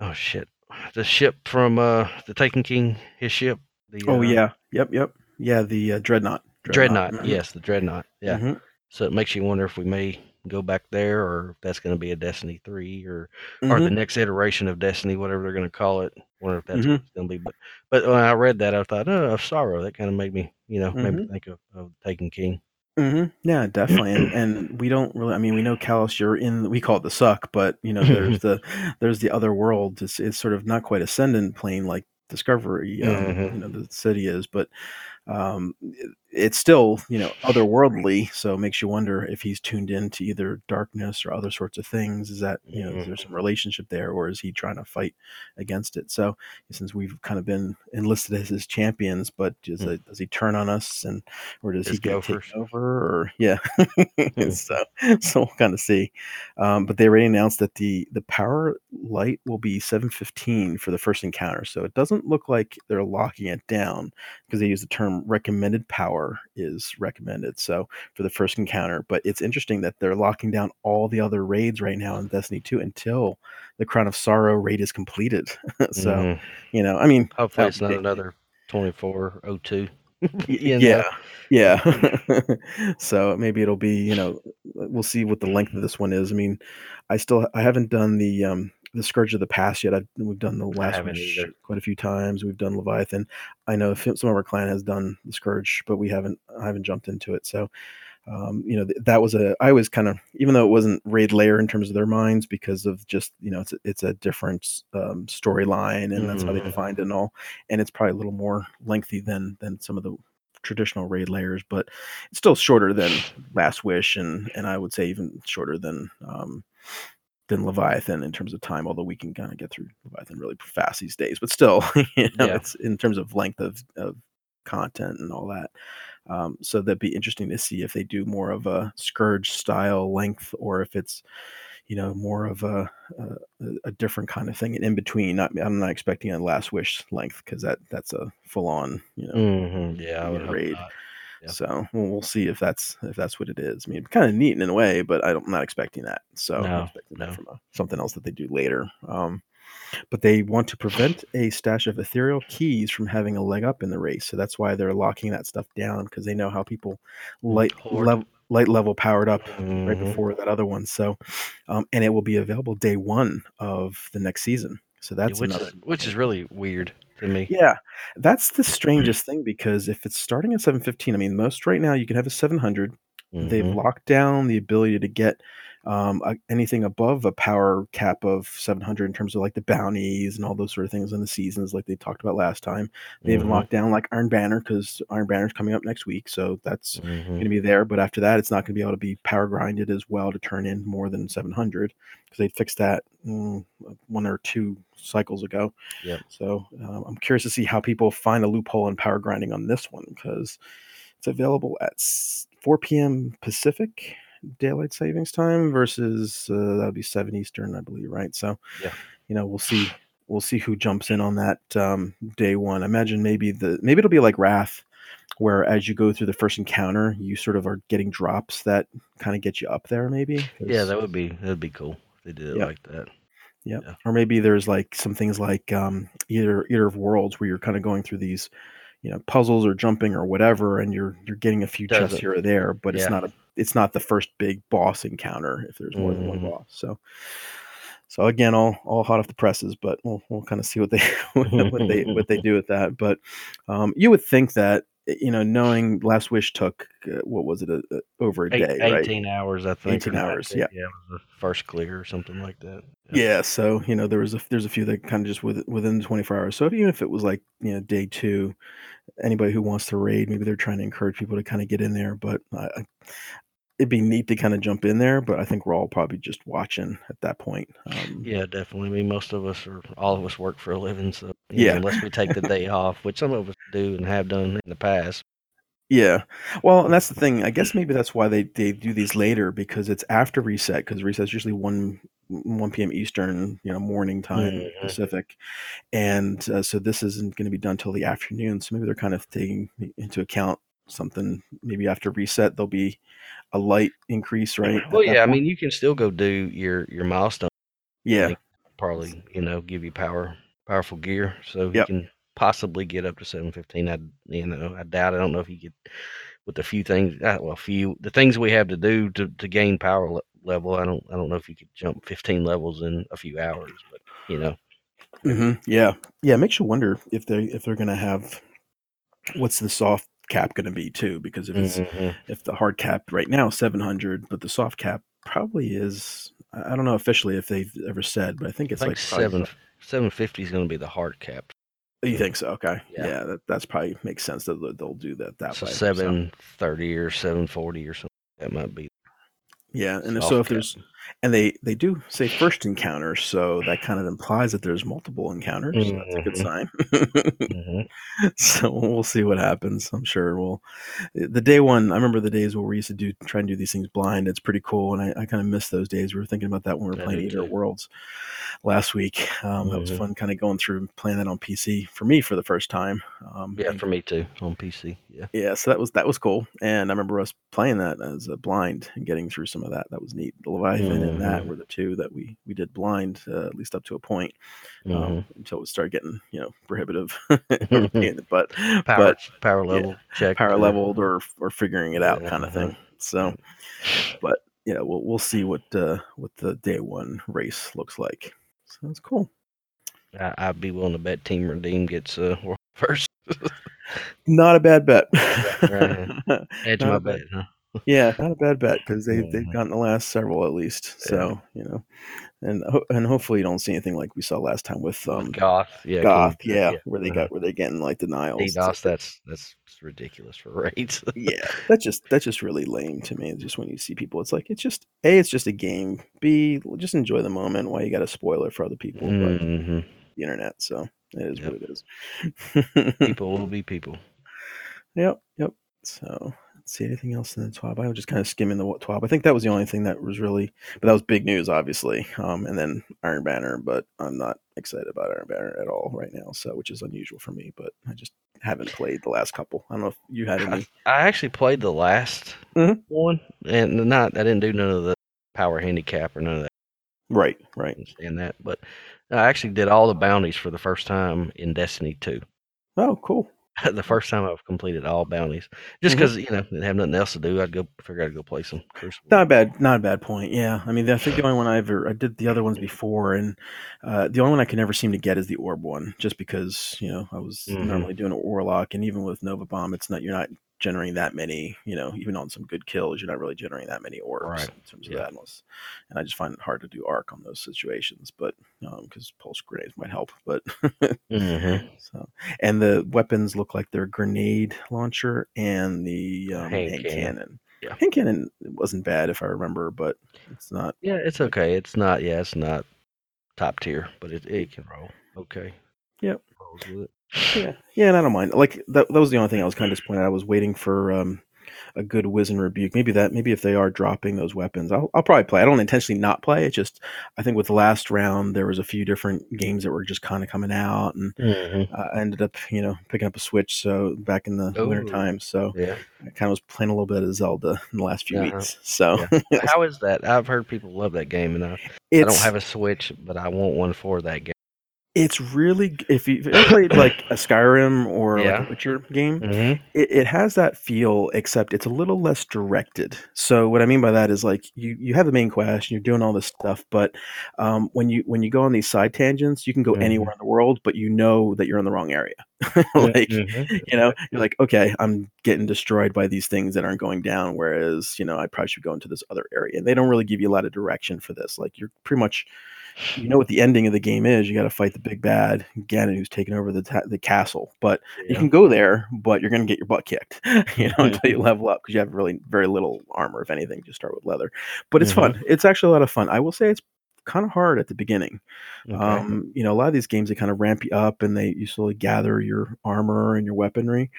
oh shit, the ship from uh the Taken King, his ship. The Oh uh, yeah. Yep, yep. Yeah, the uh, Dreadnought. Dreadnought. Mhm. Yes, the Dreadnought. Yeah. Mhm. So it makes you wonder if we may go back there, or if that's going to be a Destiny three, or or Mhm. the next iteration of Destiny, whatever they're going to call it. Wonder if that's Mhm. going to be. But but when I read that, I thought, oh, of sorrow. That kind of made me, you know, made me think of, of Taken King. Hmm Yeah, definitely. And, and we don't really. I mean, we know Calus. You're in. We call it the suck, but you know, there's the there's the other world. It's, it's sort of not quite ascendant plane like Discovery. Um, Mhm. You know, the city is, but um, it's still you know otherworldly. So it makes you wonder if he's tuned into either darkness or other sorts of things. Is that you know is there some relationship there, or is he trying to fight against it? So since we've kind of been enlisted as his champions, but does, Hmm. it, does he turn on us and or does he His get gophers. taken over or yeah Hmm. so so we'll kind of see um, but they already announced that the the power light will be 715 for the first encounter so it doesn't look like they're locking it down because they use the term recommended power is recommended so for the first encounter but it's interesting that they're locking down all the other raids right now in destiny 2 until the crown of sorrow raid is completed so Mhm. you know i mean hopefully it's not be- another twenty four oh two. Y- yeah yeah so maybe it'll be you know we'll see what the length of this one is i mean i still i haven't done the um the Scourge of the Past yet. I've, we've done the Last Wish quite a few times. We've done Leviathan. I know some of our clan has done the Scourge, but we haven't. I haven't jumped into it. So, um, you know, th- that was a. I was kind of even though it wasn't raid layer in terms of their minds because of just you know it's a, it's a different um, storyline and that's how they Mhm. defined it and all, and it's probably a little more lengthy than than some of the traditional raid layers, but it's still shorter than Last Wish and and I would say even shorter than um, than Leviathan in terms of time. Although we can kind of get through Leviathan really fast these days, but still, you know, Yeah. it's in terms of length of of content and all that. Um, so that'd be interesting to see if they do more of a scourge style length or if it's you know more of a a, a different kind of thing and in between. Not I'm not expecting a Last Wish length because that that's a full on you know Mhm, Yeah, I would Yeah, hope raid. not. So we'll, we'll see if that's if that's what it is. I mean, kind of neat in a way, but I don't, I'm not expecting that. So No, expecting no. that from a, something else that they do later. Um, but they want to prevent a stash of ethereal keys from having a leg up in the race. So that's why they're locking that stuff down because they know how people light level light level powered up right Mhm. before that other one. So, um, and it will be available day one of the next season. So that's which another is which is really weird to me. yeah, that's the mm-hmm. strangest thing because if it's starting at 715, I mean, most right now you can have a 700. They've Mhm. locked down the ability to get um, a, anything above a power cap of 700 in terms of like the bounties and all those sort of things in the seasons, like they talked about last time. They even Mhm. locked down like Iron Banner because Iron Banner's coming up next week, so that's Mhm. going to be there. But after that, it's not going to be able to be power grinded as well to turn in more than 700 because they fixed that mm, one or two cycles ago. Yep. So uh, I'm curious to see how people find a loophole in power grinding on this one because it's available at 4 p.m. Pacific daylight savings time versus uh, that would be 7 Eastern, I believe, right? So Yeah. you know we'll see we'll see who jumps in on that um, day one. I imagine maybe the maybe it'll be like Wrath, where as you go through the first encounter, you sort of are getting drops that kind of get you up there. Maybe Yeah, that would be that'd be cool if they did it Yeah. like that. yeah. Yeah. Or maybe there's like some things like um, either Eater of Worlds where you're kind of going through these, you know, puzzles or jumping or whatever, and you're you're getting a few chests here or there, but it's not a it's not the first big boss encounter if there's more than one Mhm. boss. So so again, all all hot off the presses, but we'll we'll kind of see what they what they what they do with that. But um, you would think that you know, knowing Last Wish took uh, what was it, uh, uh, over a Eight, day, right? 18 hours, I think. 18 hours, yeah. Yeah, it was the first clear or something like that. Yeah, so you know there was a there's a few that kind of just with, within 24 hours. So if, even if it was like you know day two, anybody who wants to raid, maybe they're trying to encourage people to kind of get in there. But I- it'd be neat to kind of jump in there. But I think we're all probably just watching at that point. Um, Yeah, definitely. I mean, most of us or all of us work for a living, so you know, Yeah. unless we take the day off, which some of us do and have done in the past. Yeah. Well, and that's the thing. I guess maybe that's why they, they do these later because it's after reset because reset's usually one one p.m. Eastern, you know, morning time Mhm. Pacific, and uh, so this isn't going to be done till the afternoon. So maybe they're kind of taking into account something. Maybe after reset they'll be a light increase, right? Well, yeah, I mean, you can still go do your your milestone. yeah, probably you know give you power powerful gear, so Yep. can possibly get up to seven fifteen. I you know I doubt. I don't know if you could with a few things. Uh, well, a few the things we have to do to, to gain power le- level. I don't I don't know if you could jump fifteen levels in a few hours, but you know. hmm yeah, yeah. It makes you wonder if they if they're going to have what's the soft cap going to be too? Because if it's Mhm. if the hard cap right now 700 but the soft cap probably is i I don't know officially if they've ever said but i think I it's think like seven seven fifty is going to be the hard cap. you think so okay yeah, Yeah. that that's probably makes sense that they'll- do that that So way seven thirty or seven forty or something. That might be. yeah and soft so if cap. there's and they they do say first encounter so that kind of implies that there's multiple encounters so that's a good Mhm. sign Mhm. so we'll see what happens. I'm sure we'll. The day one, I remember the days where we used to do try and do these things blind. It's pretty cool, and I, I kind of miss those days. We were thinking about that when we were playing Eater. Worlds last week. Um, That was Mhm. fun, kind of going through and playing that on PC for me for the first time. Um, Yeah, and- for me too on PC. Yeah. yeah, so that was that was cool, and I remember us playing that as a blind and getting through some of that. That was neat. The Leviathan and that were the two that we we did blind, uh, at least up to a point, um, Mhm. until it started getting you know prohibitive. but Power but power yeah, level check. power leveled or or figuring it out kind of thing. So, but yeah, we'll we'll see what uh, what the day one race looks like. sounds cool. I, I'd be willing to bet Team Redeem gets uh, world first. Not a bad bet. Right. Edge my bet, huh? Yeah, not a bad bet because they they've gotten the last several at least. So you know, and and hopefully you don't see anything like we saw last time with um Goth, yeah, Goth, King- yeah, where they uh-huh. got where they're getting like denials. DDoS. That's that's ridiculous for raids. yeah, that's just that's just really lame to me. It's just when you see people, it's like it's just a, it's just a game. B, just enjoy the moment. Why you got to spoil it for other people? But hmm the internet, so it is Yep. what it is. People will be people. Yep, yep. So see anything else in the TWAB. I was just kind of skimming the TWAB. I think that was the only thing that was really, but that was big news, obviously. Um, and then Iron Banner, but I'm not excited about Iron Banner at all right now. So which is unusual for me, but I just haven't played the last couple. I don't know if you had any. I actually played the last Mhm. one, and not I didn't do none of the power handicap or none of that. Right, right. and that, but I actually did all the bounties for the first time in Destiny 2. Oh, cool. the first time I've completed all bounties, just because you know didn't have nothing else to do. I'd go figure I'd go play some Crucible. Not a bad, not a bad point. Yeah, I mean, I think the only one I ever I did the other ones before, and uh, the only one I can never seem to get is the orb one, just because you know I was Mhm. normally doing an warlock, and even with Nova Bomb, it's not you're not generating that many. You know, even on some good kills, you're not really generating that many orbs Right. in terms of Yeah. that. Unless, and I just find it hard to do arc on those situations, but because pulse grenades might help, but Mm-hmm. so and the weapons look like they're grenade launcher and the um, Hand hand cannon. cannon. Yeah. hand cannon wasn't bad if I remember, but it's not. Yeah, it's okay. It's not. Yeah, it's not top tier, but it it can roll. Okay. Yep. Rolls with it. Yeah, yeah, and I don't mind. Like that, that was the only thing I was kind of disappointed. I was waiting for um, a good Wizened Rebuke. Maybe that, maybe if they are dropping those weapons, I'll, I'll probably play. I don't intentionally not play. It's just I think with the last round there was a few different games that were just kind of coming out, and Mhm. uh, I ended up you know picking up a Switch. So back in the winter time, so Yeah. I kind of was playing a little bit of Zelda in the last few Uh-huh. weeks. So How is that? I've heard people love that game, and I, I don't have a Switch, but I want one for that game. It's really if you ever played like a Skyrim or like a Witcher game. Mm-hmm. it, it has that feel except it's a little less directed so what i mean by that is like you you have the main quest and you're doing all this stuff but um, when you when you go on these side tangents you can go Mhm. anywhere in the world but you know that you're in the wrong area like Mm-hmm. you know you're like okay i'm getting destroyed by these things that aren't going down whereas you know i probably should go into this other area and they don't really give you a lot of direction for this like you're pretty much you know what the ending of the game is you got to fight the big bad ganon who's taking over the ta- the castle but you can go there, but you're going to get your butt kicked, you know, until you level up because you have really very little armor, if anything. Just start with leather, but it's Mhm. fun. It's actually a lot of fun. I will say it's kind of hard at the beginning. Okay. Um, you know, a lot of these games they kind of ramp you up and they you slowly gather your armor and your weaponry.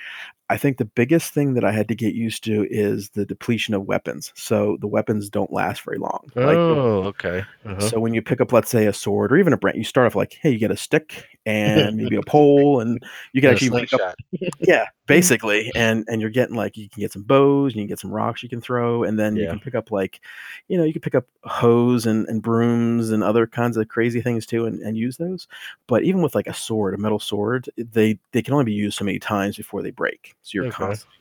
I think the biggest thing that I had to get used to is the depletion of weapons. So the weapons don't last very long. Like, oh, okay. Uh-huh. so when you pick up, let's say, a sword or even a brand, you start off like, hey, you get a stick and maybe a pole, and you can actually pick up yeah basically and and you're getting like you can get some bows and you can get some rocks you can throw and then you can pick up like you know you can pick up hose and, and brooms and other kinds of crazy things too and, and use those but even with like a sword a metal sword they they can only be used so many times before they break so you're Okay. constantly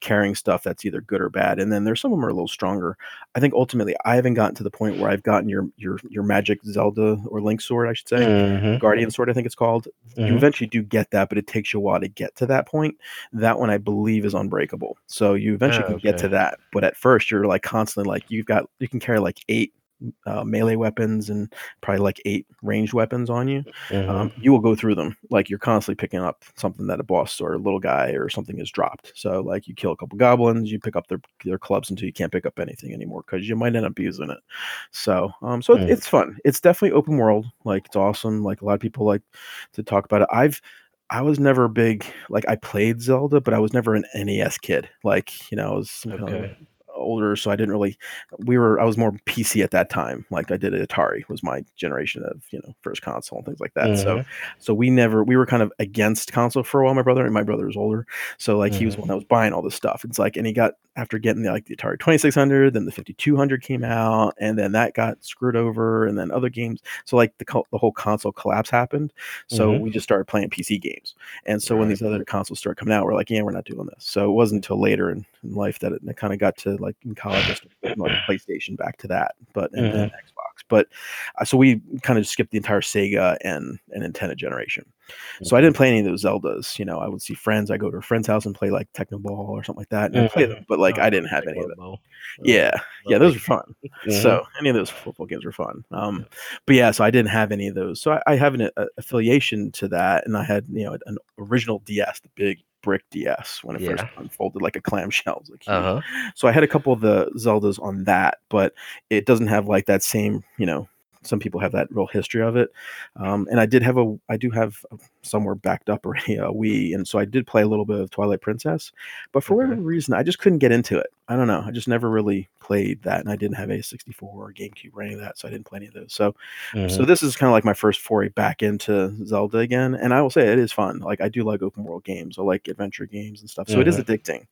carrying stuff that's either good or bad and then there's some of them are a little stronger i think ultimately i haven't gotten to the point where i've gotten your your your magic zelda or link sword i should say Mhm. guardian sword i think it's called you Mhm. eventually do get that, but it takes you a while to get to that point. That one I believe is unbreakable. So you eventually Ah, can get to that. But at first you're like constantly like you've got you can carry like eight uh, melee weapons and probably like eight ranged weapons on you. Mhm. Um, you will go through them like you're constantly picking up something that a boss or a little guy or something has dropped. So like you kill a couple goblins, you pick up their their clubs until you can't pick up anything anymore because you might end up using it. So um, so Hmm. it's, it's fun. It's definitely open world. Like it's awesome. Like a lot of people like to talk about it. I've I was never a big like I played Zelda, but I was never an NES kid. Like you know, I was kind of Okay. Older, so I didn't really. We were I was more PC at that time. Like I did Atari was my generation of you know first console and things like that. So Mhm. so we never we were kind of against console for a while. My brother and my brother was older, so like he was Mhm. the one that was buying all this stuff. It's like and he got after getting the, like the Atari Twenty Six Hundred, then the Fifty Two Hundred came out, and then that got screwed over, and then other games. So like the the whole console collapse happened. So Mhm. we just started playing PC games. And so when these other consoles started coming out, we're like, yeah, we're not doing this. So it wasn't until later in, in life that it, kind of got to like in college, I started putting, like PlayStation back to that, but and then Xbox. But uh, so we kind of skipped the entire Sega and and Nintendo generation. So I didn't play any of those Zeldas. You know, I would see friends. I go to a friend's house and play like Tecmo Bowl or something like that, and I'd play them. But like, Oh, I didn't have any of. Lobo. Yeah, yeah, those were fun. So any of those football games were fun. Um, but yeah, so I didn't have any of those. So I, I have an a, affiliation to that, and I had you know an original DS, the big brick DS, when it first unfolded like a clamshell. Was, like. Uh huh. So I had a couple of the Zeldas on that, but it doesn't have like that same, you know, some people have that real history of it. Um, and I did have a, I do have somewhere backed up already a Wii, and so I did play a little bit of Twilight Princess, but for Okay. whatever reason, I just couldn't get into it. I don't know. I just never really played that, and I didn't have a 64 or GameCube or any of that, so I didn't play any of those. So Mm-hmm. so this is kind of like my first foray back into Zelda again, and I will say it is fun. Like I do like open world games, I like adventure games and stuff. So it is addicting,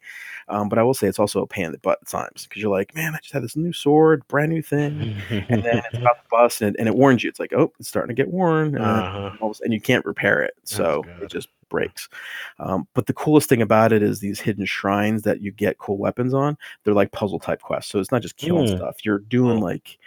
um, but I will say it's also a pain in the butt at times because you're like, man, I just had this new sword, brand new thing, and then it's about to bust, and, and it warns you. It's like, oh, it's starting to get worn, and, Uh-huh. all of a sudden you can't repair it, so it just breaks. Um, but the coolest thing about it is these hidden shrines that you get cool weapons on. They're like puzzle type quests, so it's not just killing Hmm. stuff. You're doing like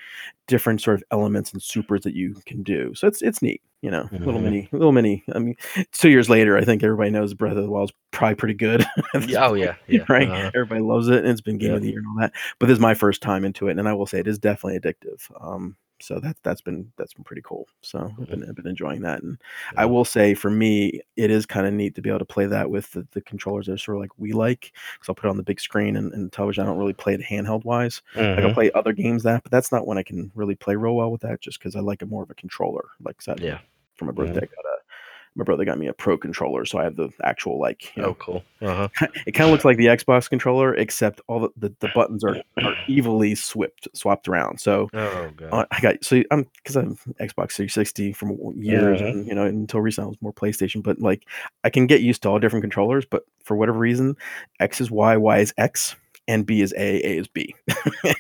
different sort of elements and supers that you can do. So it's it's neat, you know, little Mhm. mini, little mini. I mean, two years later, I think everybody knows Breath of the Wild is probably pretty good. Yeah, oh yeah, yeah. right? uh-huh. Everybody loves it, and it's been game Yeah. of the year and all that. But this is my first time into it, and I will say it is definitely addictive. Um, so that's that's been that's been pretty cool. So I've been I've been enjoying that, and I will say for me, it is kind of neat to be able to play that with the, the controllers that are sort of like we like, because I'll put it on the big screen and, and television. I don't really play it handheld wise. Like I'll Mhm. play other games that, but that's not when I can really play real well with that, just because I like it more of a controller. Like I said, Yeah. for my birthday, I got a my brother got me a pro controller, so I have the actual like you know Oh, cool. Uh huh. it kind of looks like the Xbox controller, except all the, the, the buttons are, are evilly swapped swapped around. So Oh god. uh, I got so I'm because I'm Xbox 360 from years, Mhm. and you know until recently I was more PlayStation. But like I can get used to all different controllers, but for whatever reason, X is Y, Y is X, and B is A, A is B.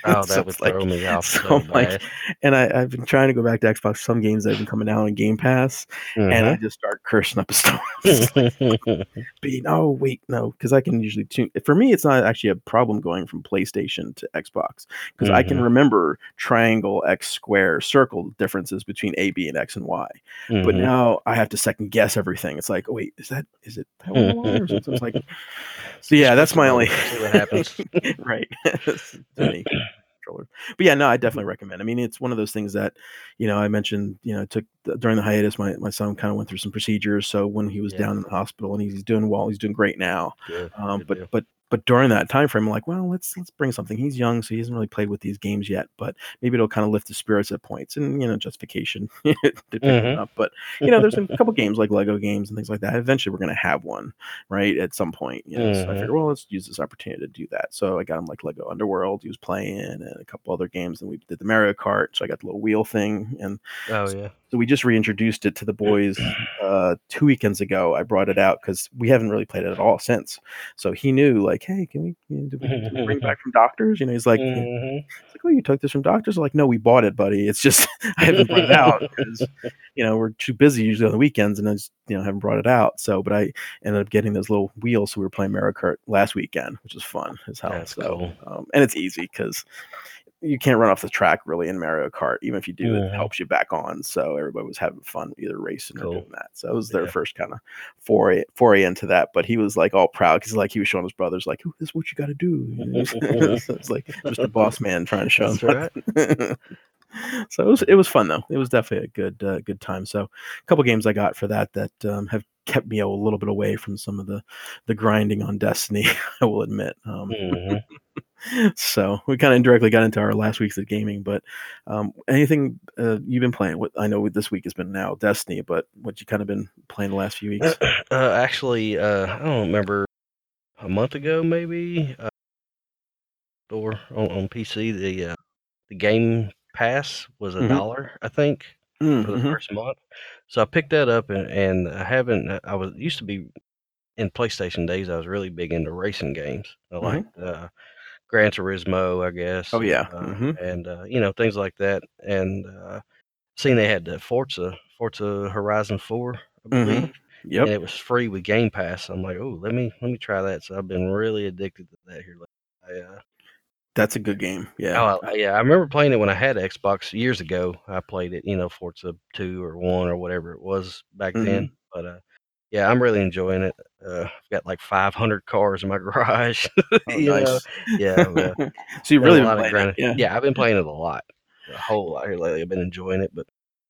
oh, that would it's like- me off so so, like, and I, I've been trying to go back to Xbox. Some games that have been coming out on Game Pass, and I just start cursing up a storm. Mhm. B. No, wait, no, because I can usually tune. For me, it's not actually a problem going from PlayStation to Xbox because I can Mhm. remember triangle, X, square, circle differences between A, B, and X and Y. But Mhm. now I have to second guess everything. It's like, oh, wait, is that is it that one or something? It's like, so yeah, that's my only. See what happens. right. Too many controllers. But yeah, no, I definitely recommend. I mean, it's one of those things that, you know, I mentioned, you know, took during the hiatus, my, my son kind of went through some procedures. So when he was Yeah. down in the hospital and he's doing well, he's doing great now. Good, Um, good but deal. but but during that time frame, I'm like, well, let's let's bring something. He's young, so he hasn't really played with these games yet. But maybe it'll kind of lift his spirits at points, and you know, justification to pick Mhm. him up. But you know, there's a couple games like Lego games and things like that. Eventually, we're gonna have one, right? At some point, you know. So I Mhm. figured, well, let's use this opportunity to do that. So I got him like Lego Underworld. He was playing, and a couple other games, and we did the Mario Kart. So I got the little wheel thing, and Oh yeah. so we just reintroduced it to the boys uh, two weekends ago. I brought it out because we haven't really played it at all since. So he knew, like, hey, can we, you know, we, bring back from doctors? You know, he's like, Mhm. it's like, oh, you took this from doctors? I'm like, no, we bought it, buddy. It's just I haven't brought it out because you know we're too busy usually on the weekends, and I just you know haven't brought it out. So, but I ended up getting those little wheels, so we were playing Mario Kart last weekend, which was fun as hell. That's so, cool. um, and it's easy because you can't run off the track really in Mario Kart. Even if you do, Mhm. it helps you back on. So everybody was having fun either racing Cool. or doing that. So it was their Yeah. first kind of foray foray into that. But he was like all proud because like he was showing his brothers like, this is what you got to do." so it's like just a Boss Man trying to show That's them. right. so it was it was fun though. It was definitely a good uh, good time. So a couple games I got for that that um, have kept me a little bit away from some of the the grinding on Destiny. I will admit. Um, Mhm. so we kind of indirectly got into our last weeks of gaming, but um, anything uh, you've been playing? What I know this week has been now Destiny, but what you kind of been playing the last few weeks? Uh, actually, uh, I don't remember a month ago, maybe, uh, or on, on PC, the uh, the Game Pass was a Mhm. dollar, I think, Mm, for the mhm. first month. So I picked that up, and, and I haven't. uh, I was used to be in PlayStation days. I was really big into racing games. I Mhm. liked uh, Gran Turismo, I guess. Oh, yeah. uh, Mhm. and uh, you know things like that. And uh, seeing they had the Forza, Forza Horizon Four, I Mhm. believe Yep. and it was free with Game Pass. I'm like, oh, let me let me try that. So I've been really addicted to that here. lately. I, uh, That's a good game. Yeah. Oh, I- yeah. I remember playing it when I had Xbox years ago. I played it, you know, Forza two or one or whatever it was back then. But uh, yeah, I'm really enjoying it. Uh, I've got like 500 cars in my garage. Oh, you know? nice. Yeah, yeah. so you really a been lot of playing it. Yeah. yeah, I've been playing it a lot, a whole lot here lately. I've been enjoying it, but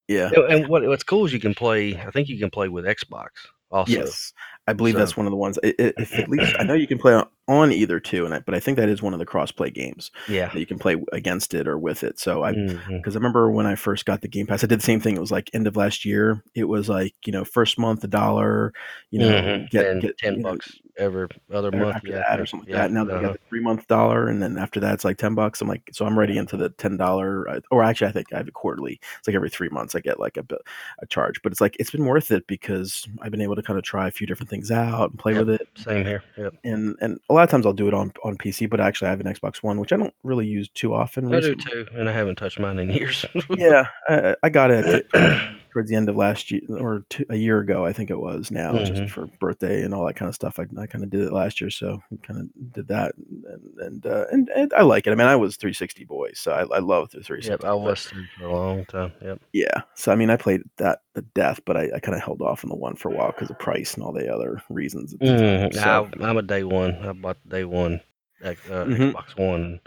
Yeah. you and what what's cool is you can play. I think you can play with Xbox also. Yes, I believe So- that's one of the ones. i- i- If at least I know you can play on, on either two, and I, but I think that is one of the cross-play games Yeah. that you can play against it or with it. So I, because I remember when I first got the Game Pass, I did the same thing. It was like end of last year. It was like you know first month a dollar, you know, Mhm. get and get ten you know, bucks every other month. after yeah, that or something like that. Now they uh-huh. got the three month dollar, and then after that it's like ten bucks. I'm like, so I'm already into the ten dollar, or actually I think I have it quarterly. It's like every three months I get like a a charge, but it's like it's been worth it because I've been able to kind of try a few different things out and play Yep. with it. Same here. Yep. And and a lot of times I'll do it on on PC, but actually I have an Xbox One, which I don't really use too often. I do too, and I haven't touched mine in years. Yeah, I, I got it towards the end of last year or two, a year ago, I think it was. Now, Mhm. just for birthday and all that kind of stuff. I, I kind of did it last year, so kind of did that, and and, uh, and and I like it. I mean, I was 360 boy, so I, I love the 360. Yep, I was for a long time. Yep. Yeah, so I mean, I played that the death, but I, I kind of held off on the one for a while because of price and all the other reasons. at the time. Mhm. So, I, I'm a day one. I bought the day one uh, Mhm. Xbox One,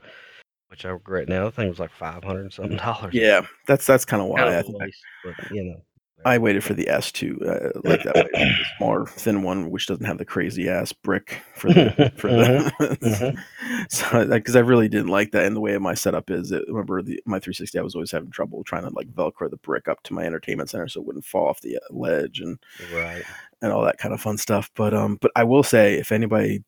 which I regret now. The thing was like five hundred and something dollars. yeah, that's that's kind of why I think waste, but you know. I waited for the S two, uh, like that, way, smaller, thin one, which doesn't have the crazy ass brick for the for the. Mhm, so, because I really didn't like that, and the way my setup is, it, remember the my 360, I was always having trouble trying to like Velcro the brick up to my entertainment center so it wouldn't fall off the uh, ledge and Right. and all that kind of fun stuff. But um, but I will say, if anybody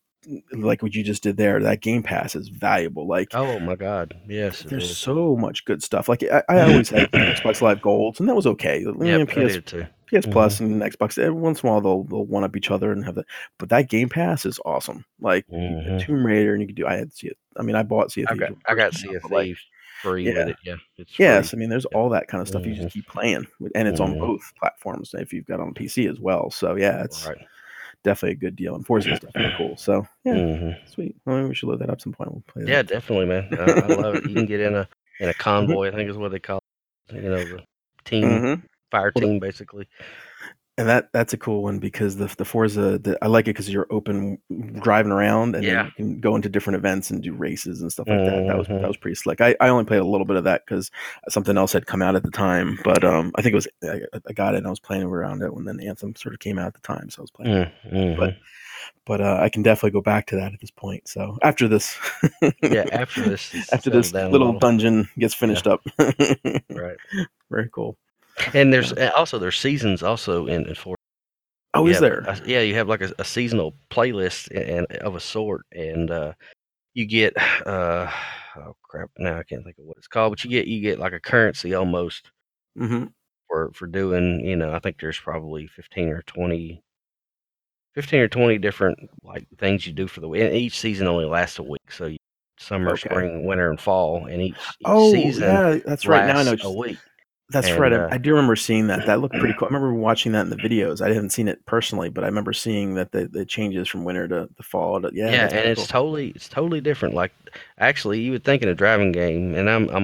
like what you just did there, that Game Pass is valuable. Like. Oh my God. Yes. There's so much good stuff. Like I, I always had Xbox Live Golds, and that was okay. You I PS did too. PS Plus and Xbox. Every once in a while, they'll they'll one up each other and have that. But that Game Pass is awesome. Like you Mhm. Tomb Raider, and you can do. I had see it. I mean, I bought Sea of I got it I got Sea of like, Thieves free yeah. with it. Yeah. It's free. Yes, I mean, there's Yeah. all that kind of stuff. You Mhm. just keep playing, and it's on Mhm. both platforms. If you've got it on PC as well, so yeah, it's Right. Definitely a good deal. And Forza is definitely cool. So yeah, Mhm. sweet. Well, maybe we should load that up some point. We'll play that. Yeah, definitely, man. I, I love it. You can get in a in a convoy. I think is what they call it. You know, the team Mhm. fire Well, team, basically. And that that's a cool one because the the Forza the, I like it because you're open driving around and Yeah. you can go into different events and do races and stuff like that. That was that was pretty slick. I, I only played a little bit of that because something else had come out at the time, but um I think it was I, I got it and I was playing around it when then Anthem sort of came out at the time, so I was playing. Mm, But but uh, I can definitely go back to that at this point. So after this, Yeah, after this, after this little little. dungeon gets finished up, right. very cool. And there's uh, also there's seasons also in, in Forza. Oh, You is there? a- yeah, you have like a, a seasonal playlist and of a sort, and uh, you get uh, oh crap, now I can't think of what it's called, but you get you get like a currency almost hmm for for doing you know I think there's probably fifteen or twenty. 15 or 20 different like things you do for the week. And each season only lasts a week. So you, summer, Okay. spring, winter, and fall, and each, each Oh, season yeah, that's right. Now I know. a week. That's And, right. uh, I, do remember seeing that. That looked pretty cool. I remember watching that in the videos. I haven't seen it personally, but I remember seeing that the, the changes from winter to the fall. To, yeah, Yeah, and it's cool. totally it's totally different. Like actually, you would think in a driving game, and I'm I'm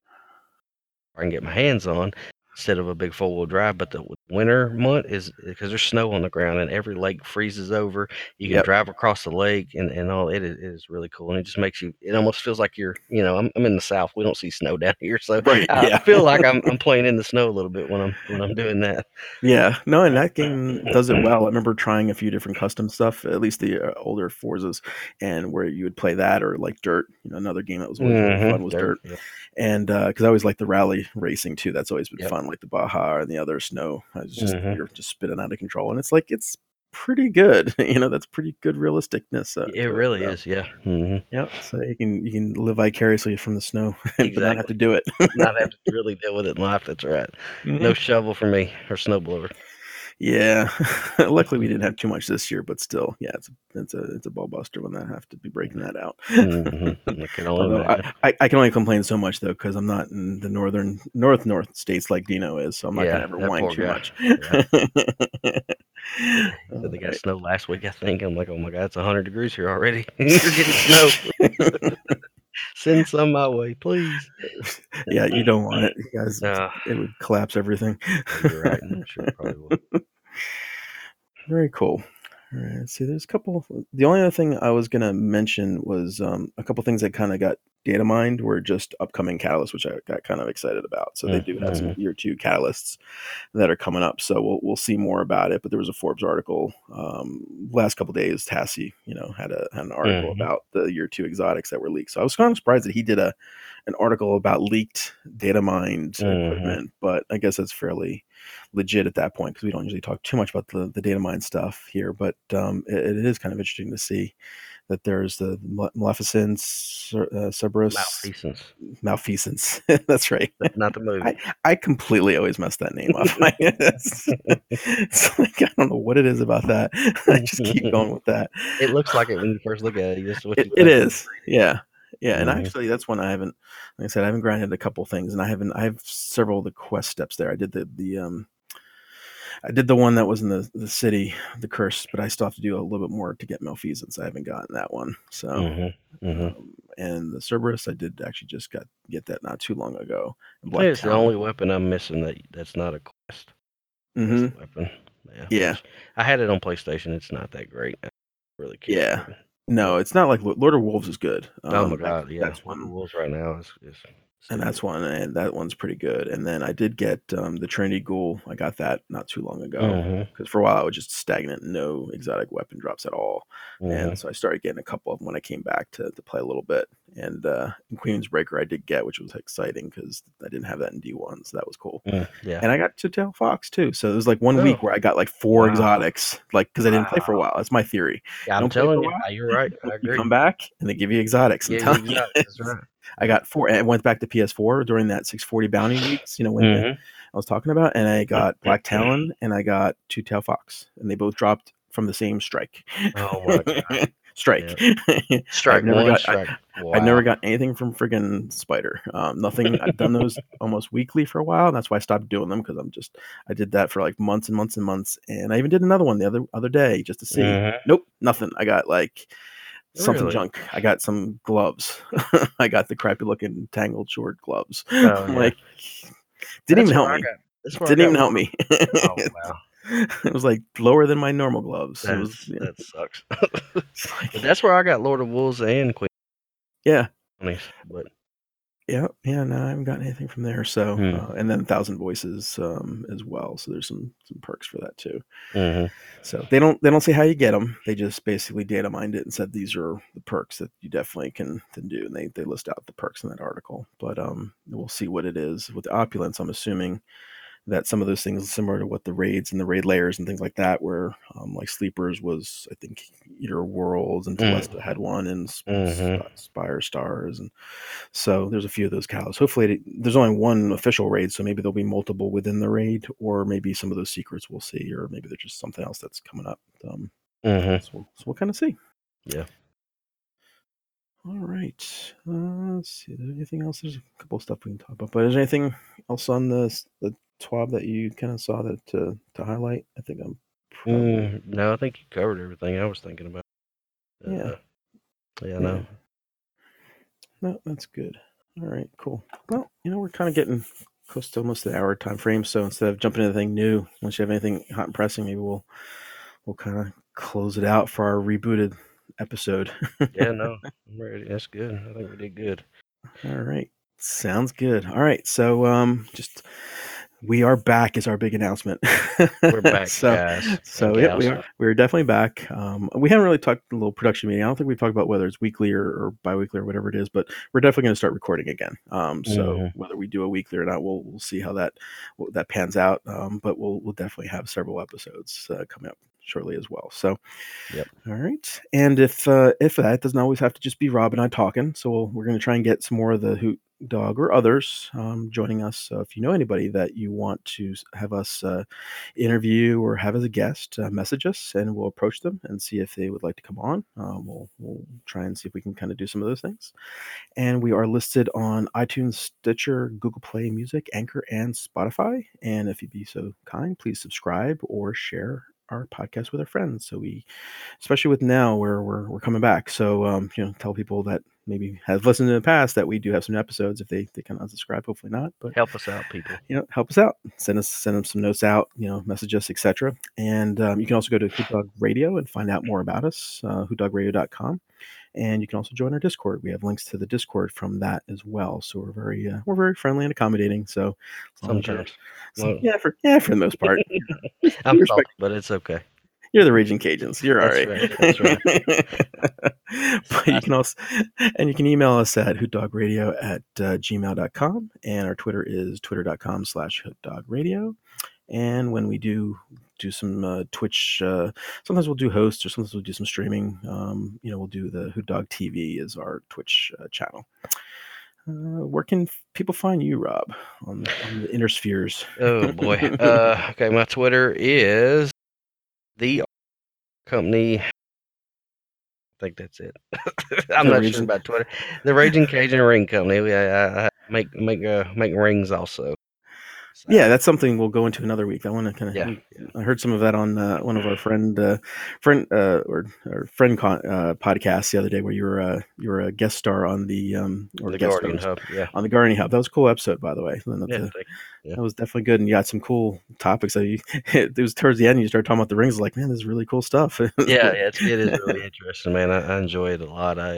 I can get my hands on instead of a big four wheel drive. But the winter month is because there's snow on the ground and every lake freezes over. You can Yep. drive across the lake and, and all. It is, it is really cool, and it just makes you. It almost feels like you're. You know, I'm I'm in the south. We don't see snow down here, so Right. I yeah. feel like I'm I'm playing in the snow a little bit when I'm when I'm doing that. Yeah, no, and that game does it well. I remember trying a few different custom stuff, at least the uh, older Forzas, and where you would play that or like Dirt. You know, another game that was always really Mhm, fun was Dirt, Yep. And because I always like the rally racing too. That's always been Yep. fun, like the Baja and the other snow. I was just Mhm. you're just spinning out of control, and it's like it's pretty good. you know, that's pretty good realisticness. Uh, It to really so. is, yeah. hmm Yep. So you can you can live vicariously from the snow, but not have to do it. Not have to really deal with it in life. That's right. No shovel for me or snowblower. Yeah. Luckily, we didn't have too much this year, but still, yeah, it's a it's a it's a ball buster when I have to be breaking that out. hmm I can. I, I, I can only complain so much though because I'm not in the northern north north states like Dino is, so I'm not Yeah, gonna ever whine too guy. much. So they got snow last week, I think. I'm like, oh my god, it's 100 degrees here already. You're getting snow. Send some my way, please. yeah, you don't want it, you guys. Nah. It would collapse everything. You're right. Sure it probably will. Very cool. All right. See, there's a couple. The only other thing I was gonna mention was um, a couple things that kind of got data mined were just upcoming catalysts, which I got kind of excited about. So they do have some year two catalysts that are coming up. So we'll we'll see more about it. But there was a Forbes article um, last couple days. Tassi, you know, had a had an article Mhm. about the year two exotics that were leaked. So I was kind of surprised that he did a an article about leaked data mined Mhm. equipment. But I guess that's fairly legit at that point because we don't usually talk too much about the, the data mine stuff here. But um, it, it is kind of interesting to see that there's the Male- Maleficence, uh, Cerberus, Malfeasance. Malfeasance. That's right. Not the movie. I completely always mess that name up. it's, it's like I don't know what it is about that. I just keep going with that. it looks like it when you first look at it. It, it is, yeah, yeah. And Mhm. actually, that's one I haven't. Like I said, I haven't grinded a couple things, and I haven't. I have several of the quest steps there. I did the the um. I did the one that was in the, the city, the curse, but I still have to do a little bit more to get Malfeasance. I haven't gotten that one. So, Mhm, mhm. um, and the Cerberus, I did actually just got get that not too long ago. And think it's the only weapon I'm missing that that's not a quest. That's hmm weapon. Yeah. Yeah. I had it on PlayStation. It's not that great. I really care. Yeah. No, it's not like Lord of Wolves is good. Oh Um, my that- god. Yeah. that's one. Wolves right now is, is and that's one and that one's pretty good and then i did get um, the trinity ghoul i got that not too long ago because for a while i was just stagnant no exotic weapon drops at all mhm. and so i started getting a couple of them when i came back to, to play a little bit and uh in queen's breaker i did get which was exciting because i didn't have that in d1 so that was cool Mm, yeah. and i got two tail fox too so it was like one week Oh. where i got like four Wow. exotics like because i didn't play for a while that's my theory Yeah, I'm don't play for telling you, while, you're right. I you agree. come back and they give you exotics I'm Yeah, you. yeah, that's right. I got four. and I went back to PS4 during that 640 bounty weeks. You know when Mhm. I was talking about, and I got Black Talon and I got Two Tail Fox, and they both dropped from the same strike. Oh my god. strike. Strike I've never got- strike. I never got anything from friggin' Spider. Um, nothing. I've done those almost weekly for a while. And that's why I stopped doing them because I'm just. I did that for like months and months and months, and I even did another one the other other day just to see. Mhm. Nope, nothing. I got like something Really? junk. I got some gloves. I got the crappy looking tangled short gloves. Oh, yeah. like, didn't That's even help me. got- that's where I Didn't even got help me. Oh wow, it was like lower than my normal gloves. Was, yeah, that sucks. like- that's where I got Lord of Wolves and Queen. yeah, But yeah, yeah. No, I haven't gotten anything from there. So, Hmm. uh, and then Thousand Voices um, as well. So there's some some perks for that too. mhm. So they don't they don't say how you get them. They just basically data mined it and said these are the perks that you definitely can can do. And they they list out the perks in that article. But um, we'll see what it is with the opulence. I'm assuming that some of those things similar to what the raids and the raid lairs and things like that, where um, like sleepers was I think Eater Worlds and Mm. Telesto had one and Sp- Mhm. Spire Stars and so there's a few of those cows. Hopefully it, there's only one official raid, so maybe there'll be multiple within the raid, or maybe some of those secrets we'll see, or maybe there's just something else that's coming up. Um, Mhm. so, we'll, so we'll kind of see. Yeah. All right. Uh, let's see. Is there anything else? There's a couple of stuff we can talk about. But is there anything else on the the TWAB that you kind of saw that to to highlight? I think I'm. Probably, Mm, no, I think you covered everything I was thinking about. Yeah. Uh, yeah, yeah. no. No, that's good. All right, cool. Well, you know, we're kind of getting close to almost the hour time frame. So instead of jumping into anything new, once you have anything hot and pressing, maybe we'll we'll kind of close it out for our rebooted episode. Yeah, no. I'm ready. That's good. I think we did good. All right. Sounds good. All right. So um just we are back is our big announcement. We're back, so guys. so yeah, we are. we're definitely back. Um we haven't really talked a little production meeting. I don't think we've talked about whether it's weekly or, or bi-weekly or whatever it is, but we're definitely going to start recording again. Um so Mhm. whether we do a weekly or not, we'll we'll see how that that pans out. Um but we'll we'll definitely have several episodes uh, coming up shortly as well. So Yep. all right. And if uh, if that doesn't always have to just be Rob and I talking, so we'll, we're going to try and get some more of the Hoot Dawg or others um, joining us. So if you know anybody that you want to have us uh, interview or have as a guest, uh, message us and we'll approach them and see if they would like to come on. Um, we'll we'll try and see if we can kind of do some of those things. And we are listed on iTunes, Stitcher, Google Play Music, Anchor, and Spotify. And if you'd be so kind, please subscribe or share our podcast with our friends. So we, especially with now where we're we're coming back. So um, you know, tell people that maybe have listened in the past that we do have some episodes. If they they can unsubscribe, hopefully not. But Help us out, people. you know, help us out. Send us send them some notes out. You know, message us, etc. And um, you can also go to Hoot Dawg Radio and find out more about us. Uh, HootDawgRadio.com. And you can also join our Discord. We have links to the Discord from that as well. So we're very uh, we're very friendly and accommodating. So as long as you're- Sometimes. so- yeah, for yeah, for the most part. I'm Respect- but it's okay. You're the Raging Cajuns. You're all That's right. right, but you can also, and you can email us at hootdawgradio at uh, gmail.com. And our Twitter is twitter.com slash hootdawgradio. And when we do do some uh, Twitch, uh, sometimes we'll do hosts or sometimes we'll do some streaming. Um, you know, we'll do the Hoot Dawg TV is our Twitch uh, channel. Uh, where can people find you, Rob, on, on the inner spheres? Oh boy. Uh, okay, my Twitter is the company. I think that's it. I'm The not Raging- sure about Twitter. The Raging Cajun Ring Company. We I, I make make uh, make rings also. So, Yeah, that's something we'll go into another week. I want to kind of. Yeah, I heard some of that on uh, one of our friend, uh, friend uh, or, or friend con- uh, podcasts the other day, where you were uh, you were a guest star on the um or the guest Guardian host Hub. Yeah. on the Guardian Hub. That was a cool episode, by the way. That's Yeah. that was definitely good, and you got some cool topics. That you, it was towards the end, you started talking about the rings. Like, man, this is really cool stuff. yeah, yeah, it's, it is really interesting, man. I, I enjoy it a lot. I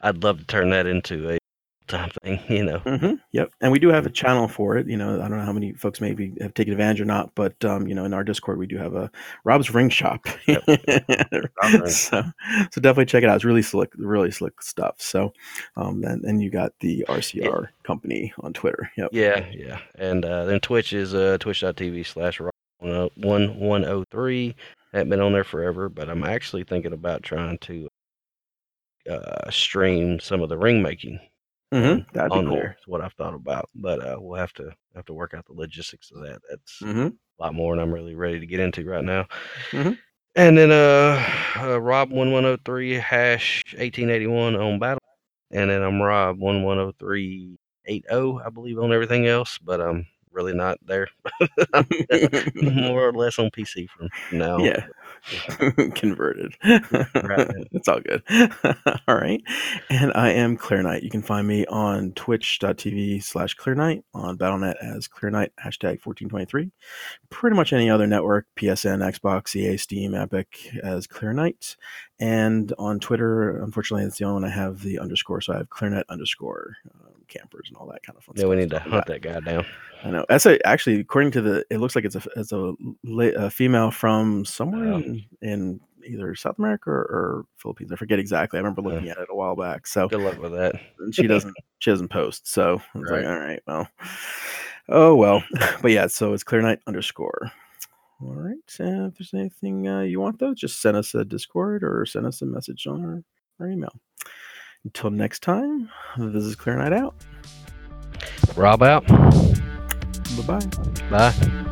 I'd love to turn that into a time thing. You know. hmm Yep, and we do have a channel for it. You know, I don't know how many folks maybe have taken advantage or not, but um, you know, in our Discord we do have a Rob's Ring Shop. Ring. so, so definitely check it out. It's really slick, really slick stuff. So, um, then and you got the RCR company on Twitter. Yep. Yeah, yeah. And uh, then Twitch is uh, twitch.tv slash one one oh three. Haven't been on there forever, but I'm actually thinking about trying to uh, stream some of the ring making Mm-hmm. That'd be on cool. there. Is what I've thought about, but uh, we'll have to have to work out the logistics of that. That's Mm-hmm. a lot more than I'm really ready to get into right now. Mhm. And then uh, uh Rob one one oh three hash eighteen eighty one on battle, and then I'm Rob one one oh three eight oh I believe on everything else, but I'm really not there. More or less on PC from now. Yeah. Converted. Right. it's all good. all right. And I am ClearNite. You can find me on twitch.tv slash ClearNite, on Battlenet as ClearNite, hashtag 1423. Pretty much any other network, PSN, Xbox, EA, Steam, Epic as ClearNite. And on Twitter, unfortunately, it's the only one I have the underscore. So I have ClearNite underscore campers and all that kind of fun stuff. Yeah, stuff. we need to hunt that guy down. I know. That's a, actually according to the. It looks like it's a it's a, a female from somewhere in, in either South America or, or Philippines. I forget exactly. I remember Yeah. looking at it a while back. So Good luck with that. and she doesn't she doesn't post. So I was Right. like, all right, well, oh well. But yeah, so it's ClearNite underscore. All right. Uh, if there's anything uh, you want though, just send us a Discord or send us a message on our, our email. Until next time, this is ClearNite Out. Rob out. Bye bye. Bye.